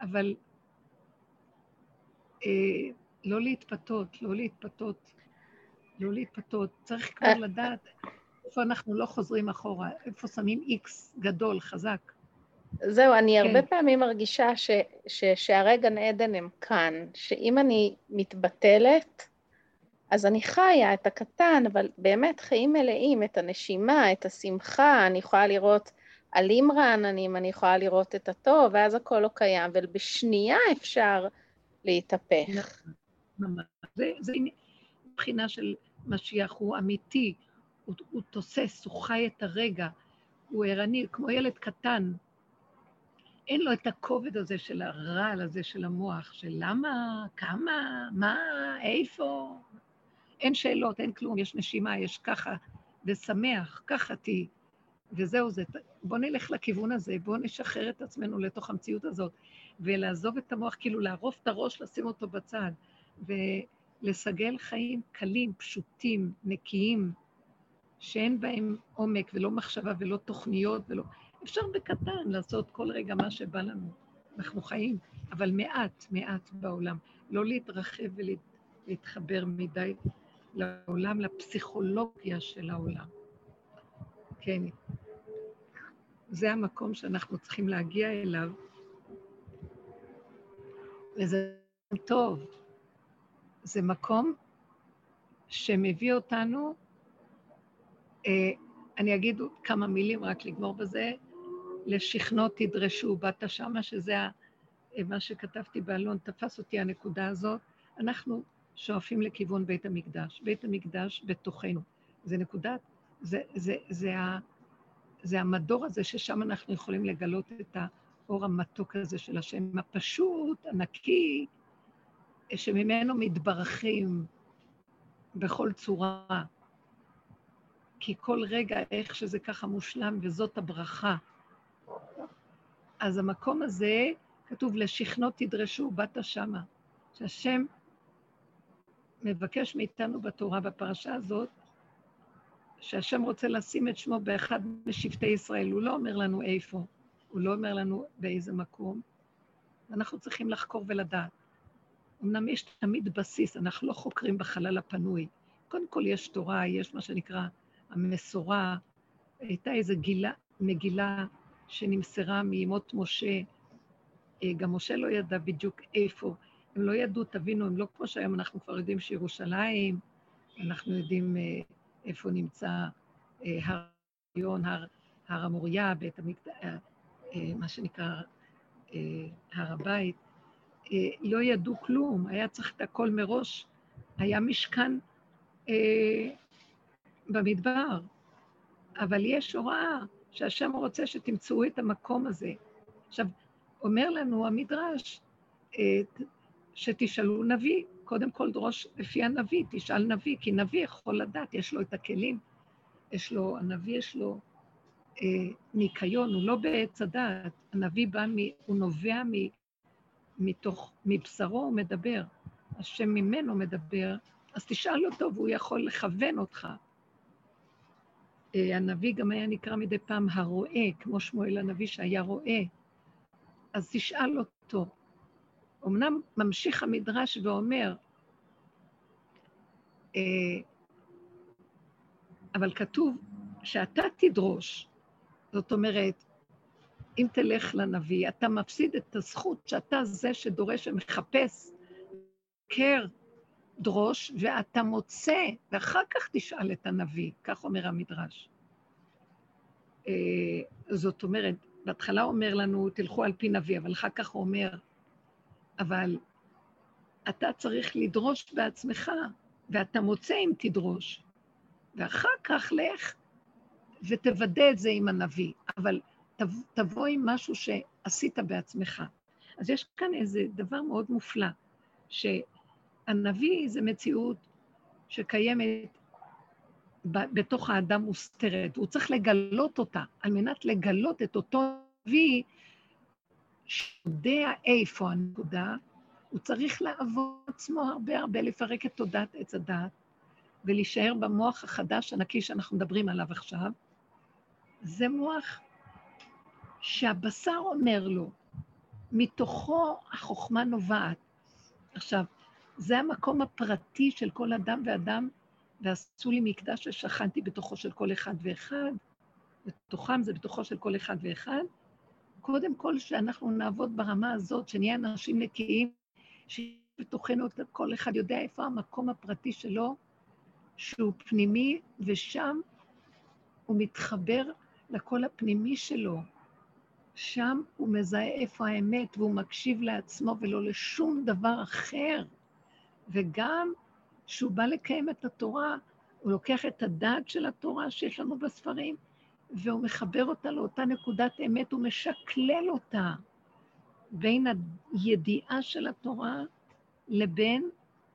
אבל אה, לא להתפתות, לא להתפתות, לא להתפתות. צריך כבר לדעת איפה אנחנו לא חוזרים אחורה, איפה שמים איקס גדול, חזק. זהו, אני כן. הרבה פעמים מרגישה ש, ששערי גן עדן הם כאן, שאם אני מתבטלת, אז אני חיה את הקטן, אבל באמת חיים מלאים, את הנשימה, את השמחה, אני יכולה לראות עלים רעננים, אני יכולה לראות את הטוב, ואז הכל לא קיים, ובשנייה אפשר להתהפך. ממש. זה, זה מבחינה של משיח, הוא אמיתי, הוא, הוא תוסס, הוא חי את הרגע, הוא ערני, כמו ילד קטן. אין לו את הכובד הזה של הרעל הזה של המוח, של למה, כמה, מה, איפה. אין שאלות, אין כלום, יש נשימה, יש ככה, ושמח, ככה תהי. וזהו זה. בואו נלך לכיוון הזה, בואו נשחרר את עצמנו לתוך המציאות הזאת, ולעזוב את המוח, כאילו לערוף את הראש, לשים אותו בצד, ולסגל חיים קלים, פשוטים, נקיים, שאין בהם עומק ולא מחשבה ולא תוכניות ולא... אפשר בקטן לעשות כל רגע מה שבא לנו. אנחנו חיים, אבל מעט, מעט בעולם. לא להתרחב ולהתחבר מדי לעולם, לפסיכולוגיה של העולם. כן. זה המקום שאנחנו צריכים להגיע אליו, וזה טוב. זה מקום שמביא אותנו, אני אגיד כמה מילים רק לגמור בזה, לשכנות תדרשו, באת שמה, שזה ה- מה שכתבתי באלון, תפס אותי הנקודה הזאת. אנחנו שואפים לכיוון בית המקדש. בית המקדש בתוכנו. זה נקודת, זה, זה, זה, ה, זה המדור הזה ששם אנחנו יכולים לגלות את האור המתוק הזה של השם, הפשוט, הנקי, שממנו מתברכים בכל צורה. כי כל רגע, איך שזה ככה מושלם, וזאת הברכה. אז המקום הזה, כתוב, לשכנות תדרשו, באת שמה. שהשם מבקש מאיתנו בתורה, בפרשה הזאת, שהשם רוצה לשים את שמו באחד משבטי ישראל. הוא לא אומר לנו איפה, הוא לא אומר לנו באיזה מקום. אנחנו צריכים לחקור ולדעת. אמנם יש תמיד בסיס, אנחנו לא חוקרים בחלל הפנוי. קודם כל יש תורה, יש מה שנקרא המסורה. הייתה איזו גילה, מגילה שנמסרה מימות משה. אה, גם משה לא ידע בדיוק איפה. הם לא ידעו, תבינו, הם לא כמו שהיום אנחנו כבר יודעים שירושלים, אנחנו יודעים אה, איפה נמצא אה, הר עליון, הר, הר המוריה, בית המקדש, מה שנקרא הר הבית. לא ידעו כלום, היה צריך את הכל מראש. היה משכן במדבר, אבל יש הוראה שהשם רוצה שתמצאו את המקום הזה. עכשיו, אומר לנו המדרש, שתשאלו נביא, קודם כל דרוש לפי הנביא, תשאל נביא, כי נביא יכול לדעת, יש לו את הכלים, יש לו, הנביא יש לו אה, ניקיון, הוא לא בעץ הדעת, הנביא בא, מ, הוא נובע מ, מתוך, מבשרו הוא מדבר, השם ממנו מדבר, אז תשאל אותו והוא יכול לכוון אותך. אה, הנביא גם היה נקרא מדי פעם הרואה, כמו שמואל הנביא שהיה רואה, אז תשאל אותו. אמנם ממשיך המדרש ואומר, אה, אבל כתוב שאתה תדרוש, זאת אומרת, אם תלך לנביא, אתה מפסיד את הזכות שאתה זה שדורש ומחפש, קר, דרוש, ואתה מוצא, ואחר כך תשאל את הנביא, כך אומר המדרש. אה, זאת אומרת, בהתחלה אומר לנו, תלכו על פי נביא, אבל אחר כך הוא אומר, אבל אתה צריך לדרוש בעצמך, ואתה מוצא אם תדרוש. ואחר כך לך ותוודא את זה עם הנביא, אבל תבוא עם משהו שעשית בעצמך. אז יש כאן איזה דבר מאוד מופלא, שהנביא זה מציאות שקיימת בתוך האדם מוסתרת, והוא צריך לגלות אותה. על מנת לגלות את אותו נביא שיודע איפה הנקודה, הוא צריך לעבור עצמו הרבה הרבה, לפרק את תודעת עץ הדעת, ולהישאר במוח החדש, הנקי שאנחנו מדברים עליו עכשיו. זה מוח שהבשר אומר לו, מתוכו החוכמה נובעת. עכשיו, זה המקום הפרטי של כל אדם ואדם, ועשו לי מקדש ששכנתי בתוכו של כל אחד ואחד, בתוכם זה בתוכו של כל אחד ואחד. קודם כל, שאנחנו נעבוד ברמה הזאת, שנהיה אנשים נקיים, שבתוכנו כל אחד יודע איפה המקום הפרטי שלו, שהוא פנימי, ושם הוא מתחבר לקול הפנימי שלו. שם הוא מזהה איפה האמת, והוא מקשיב לעצמו ולא לשום דבר אחר. וגם כשהוא בא לקיים את התורה, הוא לוקח את הדעת של התורה שיש לנו בספרים, והוא מחבר אותה לאותה נקודת אמת, הוא משקלל אותה בין הידיעה של התורה לבין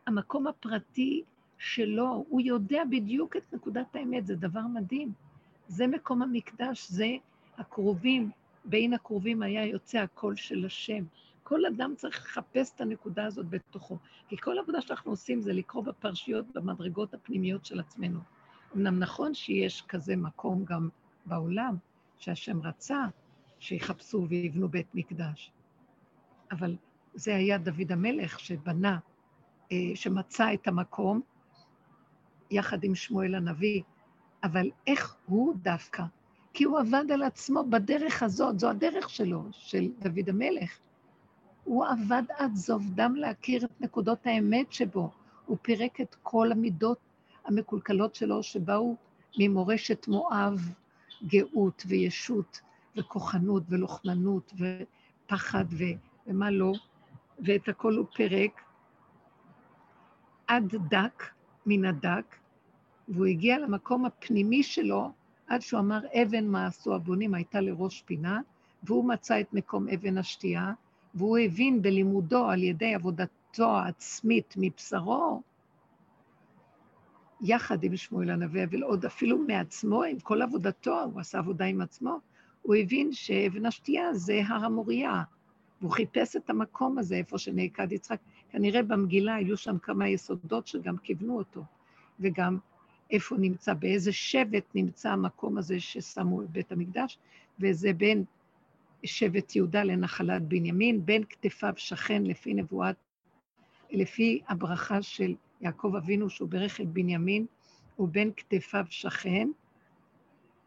המקום הפרטי שלו. הוא יודע בדיוק את נקודת האמת, זה דבר מדהים. זה מקום המקדש, זה הקרובים, בין הקרובים היה יוצא הקול של השם. כל אדם צריך לחפש את הנקודה הזאת בתוכו. כי כל עבודה שאנחנו עושים זה לקרוא בפרשיות, במדרגות הפנימיות של עצמנו. אמנם נכון שיש כזה מקום גם בעולם, שהשם רצה שיחפשו ויבנו בית מקדש. אבל זה היה דוד המלך שבנה, אה, שמצא את המקום, יחד עם שמואל הנביא, אבל איך הוא דווקא? כי הוא עבד על עצמו בדרך הזאת, זו הדרך שלו, של דוד המלך. הוא עבד עד זוב דם להכיר את נקודות האמת שבו. הוא פירק את כל המידות המקולקלות שלו שבאו ממורשת מואב, גאות וישות וכוחנות ולוחמנות ופחד ו... ומה לא, ואת הכל הוא פירק עד דק מן הדק, והוא הגיע למקום הפנימי שלו עד שהוא אמר, אבן מה עשו הבונים הייתה לראש פינה, והוא מצא את מקום אבן השתייה, והוא הבין בלימודו על ידי עבודתו העצמית מבשרו, יחד עם שמואל הנביא, אבל עוד אפילו מעצמו, עם כל עבודתו, הוא עשה עבודה עם עצמו, הוא הבין שאבן השתייה זה הר המוריה, והוא חיפש את המקום הזה, איפה שנעקד יצחק. כנראה במגילה היו שם כמה יסודות שגם כיוונו אותו, וגם איפה נמצא, באיזה שבט נמצא המקום הזה ששמו את בית המקדש, וזה בין שבט יהודה לנחלת בנימין, בין כתפיו שכן לפי נבואת, לפי הברכה של יעקב אבינו שהוא ברך את בנימין, ובין כתפיו שכן,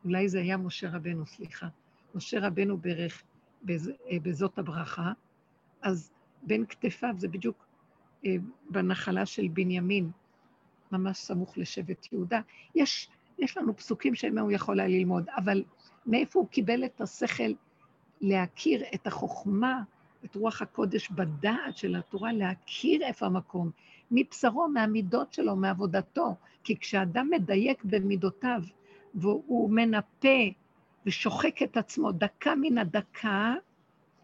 אולי זה היה משה רבנו, סליחה. משה רבנו ברך בז, אה, בזאת הברכה, אז בין כתפיו זה בדיוק אה, בנחלה של בנימין, ממש סמוך לשבט יהודה. יש, יש לנו פסוקים שמהם הוא יכול היה ללמוד, אבל מאיפה הוא קיבל את השכל להכיר את החוכמה, את רוח הקודש בדעת של התורה, להכיר איפה המקום, מבשרו, מהמידות שלו, מעבודתו. כי כשאדם מדייק במידותיו, והוא מנפה ושוחק את עצמו דקה מן הדקה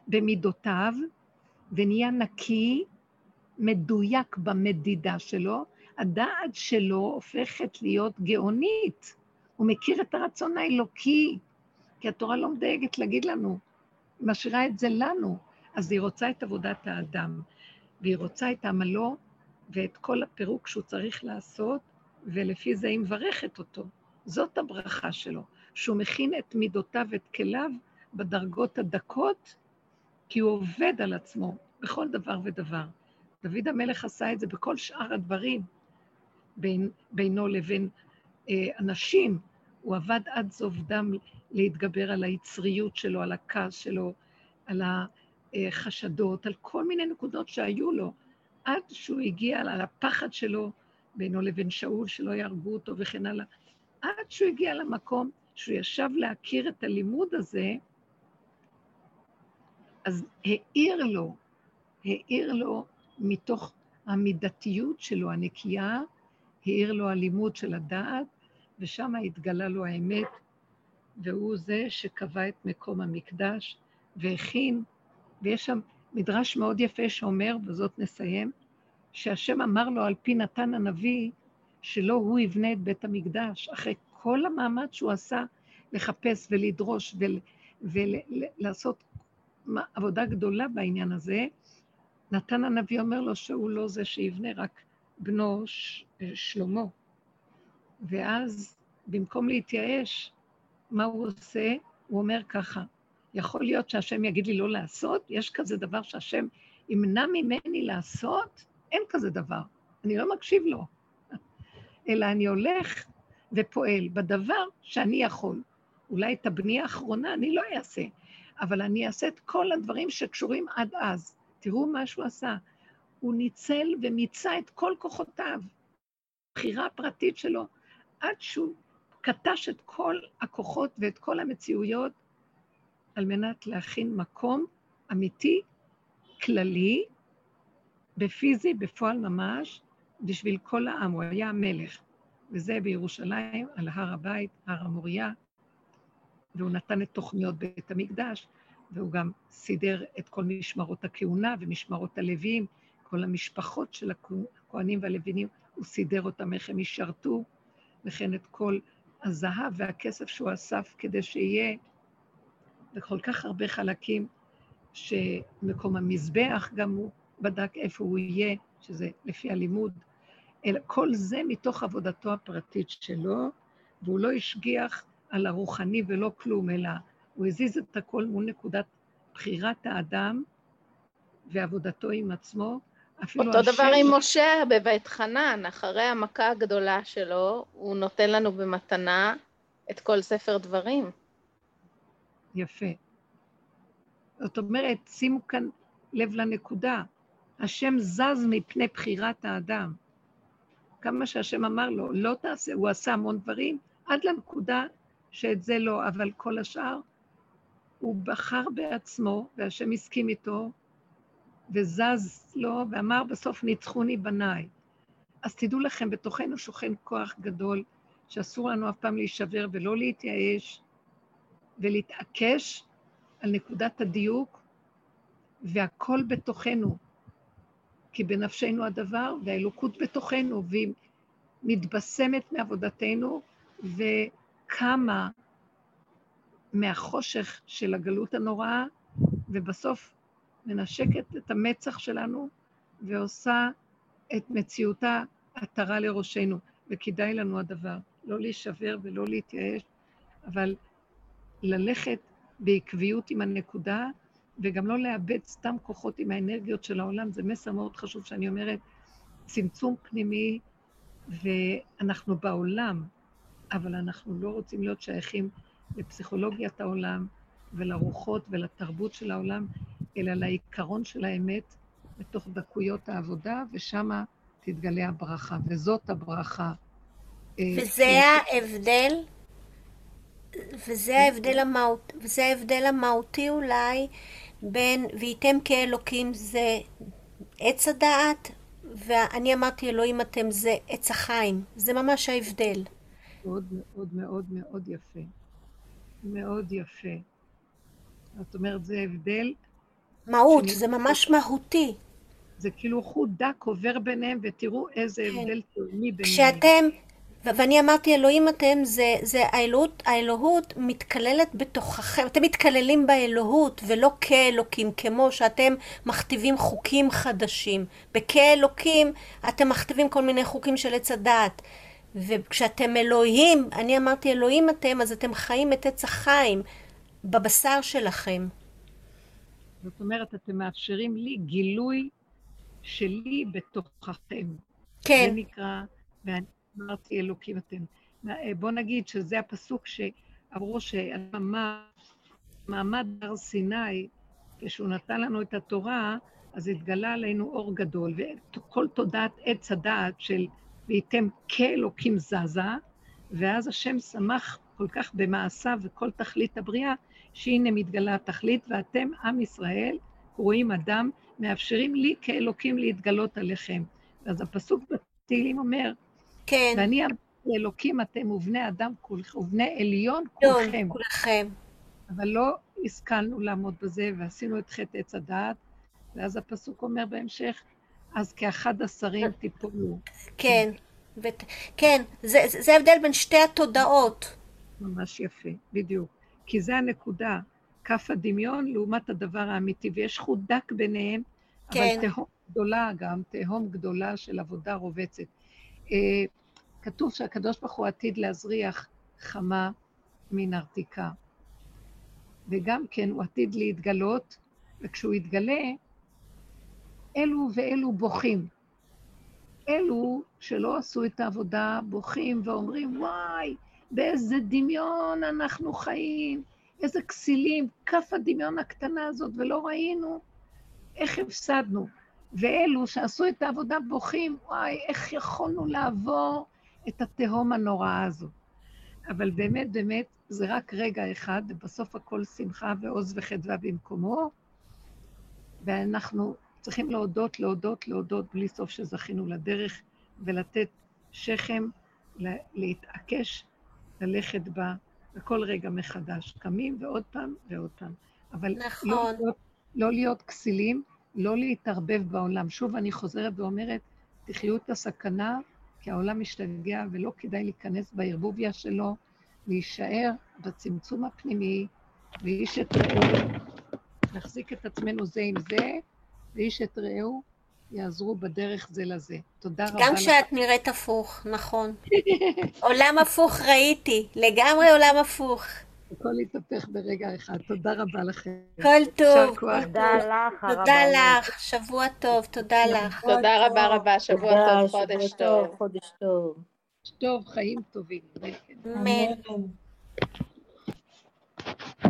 במידותיו, ונהיה נקי, מדויק במדידה שלו, הדעת שלו הופכת להיות גאונית. הוא מכיר את הרצון האלוקי, כי התורה לא מדייגת להגיד לנו, משאירה את זה לנו. אז היא רוצה את עבודת האדם, והיא רוצה את עמלו ואת כל הפירוק שהוא צריך לעשות, ולפי זה היא מברכת אותו. זאת הברכה שלו, שהוא מכין את מידותיו ואת כליו בדרגות הדקות, כי הוא עובד על עצמו בכל דבר ודבר. דוד המלך עשה את זה בכל שאר הדברים, בין, בינו לבין אה, אנשים. הוא עבד עד זוב דם להתגבר על היצריות שלו, על הכעס שלו, על החשדות, על כל מיני נקודות שהיו לו, עד שהוא הגיע על הפחד שלו בינו לבין שאול, שלא יהרגו אותו וכן הלאה, עד שהוא הגיע למקום שהוא ישב להכיר את הלימוד הזה, אז העיר לו, העיר לו מתוך המידתיות שלו, הנקייה, העיר לו הלימוד של הדעת, ושם התגלה לו האמת, והוא זה שקבע את מקום המקדש והכין, ויש שם מדרש מאוד יפה שאומר, בזאת נסיים, שהשם אמר לו על פי נתן הנביא, שלא הוא יבנה את בית המקדש, אחרי כל המאמץ שהוא עשה לחפש ולדרוש ולעשות עבודה גדולה בעניין הזה, נתן הנביא אומר לו שהוא לא זה שיבנה, רק בנו ש... שלמה. ואז במקום להתייאש, מה הוא עושה? הוא אומר ככה, יכול להיות שהשם יגיד לי לא לעשות? יש כזה דבר שהשם ימנע ממני לעשות? אין כזה דבר. אני לא מקשיב לו. אלא אני הולך ופועל בדבר שאני יכול. אולי את הבנייה האחרונה אני לא אעשה, אבל אני אעשה את כל הדברים שקשורים עד אז. תראו מה שהוא עשה. הוא ניצל ומיצה את כל כוחותיו, בחירה הפרטית שלו, עד שהוא קטש את כל הכוחות ואת כל המציאויות על מנת להכין מקום אמיתי, כללי, בפיזי, בפועל ממש, בשביל כל העם. הוא היה המלך. וזה בירושלים, על הר הבית, הר המוריה, והוא נתן את תוכניות בית המקדש, והוא גם סידר את כל משמרות הכהונה ומשמרות הלוויים, כל המשפחות של הכהנים והלווינים, הוא סידר אותם איך הם ישרתו, וכן את כל הזהב והכסף שהוא אסף כדי שיהיה, וכל כך הרבה חלקים, שמקום המזבח גם הוא בדק איפה הוא יהיה, שזה לפי הלימוד, אלא כל זה מתוך עבודתו הפרטית שלו, והוא לא השגיח על הרוחני ולא כלום, אלא הוא הזיז את הכל מול נקודת בחירת האדם ועבודתו עם עצמו. אותו השם... דבר עם משה בבית חנן, אחרי המכה הגדולה שלו, הוא נותן לנו במתנה את כל ספר דברים. יפה. זאת אומרת, שימו כאן לב לנקודה, השם זז מפני בחירת האדם. כמה שהשם אמר לו, לא תעשה, הוא עשה המון דברים, עד לנקודה שאת זה לא, אבל כל השאר, הוא בחר בעצמו, והשם הסכים איתו, וזז לו, ואמר בסוף, ניצחוני בניי. אז תדעו לכם, בתוכנו שוכן כוח גדול, שאסור לנו אף פעם להישבר ולא להתייאש, ולהתעקש על נקודת הדיוק, והכל בתוכנו. כי בנפשנו הדבר, והאלוקות בתוכנו, והיא מתבשמת מעבודתנו, וקמה מהחושך של הגלות הנוראה, ובסוף מנשקת את המצח שלנו ועושה את מציאותה עטרה לראשנו. וכדאי לנו הדבר, לא להישבר ולא להתייאש, אבל ללכת בעקביות עם הנקודה, וגם לא לאבד סתם כוחות עם האנרגיות של העולם, זה מסר מאוד חשוב שאני אומרת, צמצום פנימי, ואנחנו בעולם, אבל אנחנו לא רוצים להיות שייכים לפסיכולוגיית העולם ולרוחות ולתרבות של העולם, אלא לעיקרון של האמת בתוך דקויות העבודה, ושמה תתגלה הברכה, וזאת הברכה. אה, וזה ההבדל, וזה ההבדל, המהות, וזה ההבדל המהותי אולי בין וייתם כאלוקים זה עץ הדעת, ואני אמרתי אלוהים אתם זה עץ החיים. זה ממש ההבדל. מאוד מאוד מאוד מאוד יפה. מאוד יפה. זאת אומרת, זה הבדל... מהות. זה ממש מהותי. זה כאילו חוט דק עובר ביניהם, ותראו איזה כן. הבדל תאומי ביניהם. כשאתם ואני אמרתי, אלוהים אתם, זה, זה האלוהות, האלוהות מתקללת בתוככם, אתם מתקללים באלוהות ולא כאלוקים, כמו שאתם מכתיבים חוקים חדשים. בכאלוקים אתם מכתיבים כל מיני חוקים של עץ הדעת. וכשאתם אלוהים, אני אמרתי אלוהים אתם, אז אתם חיים את עץ החיים בבשר שלכם. זאת אומרת, אתם מאפשרים לי גילוי שלי בתוככם. כן. זה נקרא, ואני אמרתי אלוקים אתם. אה, בוא נגיד שזה הפסוק שאמרו שמעמד הר סיני, כשהוא נתן לנו את התורה, אז התגלה עלינו אור גדול, וכל תודעת עץ הדעת של וייתם כאלוקים זזה, ואז השם שמח כל כך במעשיו וכל תכלית הבריאה, שהנה מתגלה התכלית, ואתם, עם ישראל, רואים אדם, מאפשרים לי כאלוקים להתגלות עליכם. אז הפסוק בתהילים אומר, כן. ואני אלוקים אתם ובני אדם כולכם, ובני עליון יון, כולכם. כולכם. אבל לא השכלנו לעמוד בזה, ועשינו את חטא עץ הדעת, ואז הפסוק אומר בהמשך, אז כאחד השרים תיפולו. כן. ות... כן, זה, זה ההבדל בין שתי התודעות. ממש יפה, בדיוק. כי זה הנקודה, כף הדמיון לעומת הדבר האמיתי, ויש חוט דק ביניהם, כן. אבל תהום גדולה גם, תהום גדולה של עבודה רובצת. אה, כתוב שהקדוש ברוך הוא עתיד להזריח חמה מן ארתיקה, וגם כן הוא עתיד להתגלות, וכשהוא יתגלה, אלו ואלו בוכים. אלו שלא עשו את העבודה בוכים ואומרים, וואי, באיזה דמיון אנחנו חיים, איזה כסילים, כף הדמיון הקטנה הזאת, ולא ראינו איך הפסדנו. ואלו שעשו את העבודה בוכים, וואי, איך יכולנו לעבור את התהום הנוראה הזאת. אבל באמת, באמת, זה רק רגע אחד, ובסוף הכל שמחה ועוז וחדווה במקומו, ואנחנו צריכים להודות, להודות, להודות, בלי סוף שזכינו לדרך, ולתת שכם, לה- להתעקש, ללכת בה בכל רגע מחדש. קמים ועוד פעם ועוד פעם. אבל נכון. לא להיות, לא להיות כסילים, לא להתערבב בעולם. שוב, אני חוזרת ואומרת, תחיו את הסכנה, כי העולם משתגע ולא כדאי להיכנס בערבוביה שלו, להישאר בצמצום הפנימי, ואיש את רעהו, נחזיק את עצמנו זה עם זה, ואיש את רעהו יעזרו בדרך זה לזה. תודה רבה גם. כשאת נראית הפוך, נכון. עולם הפוך ראיתי, לגמרי עולם הפוך. הכל התהפך ברגע אחד. תודה רבה לכם. כל טוב. תודה לך, תודה. לך, שבוע טוב, תודה לך. תודה רבה רבה, שבוע טוב, חודש טוב. חודש טוב. טוב, חיים טובים. אמן.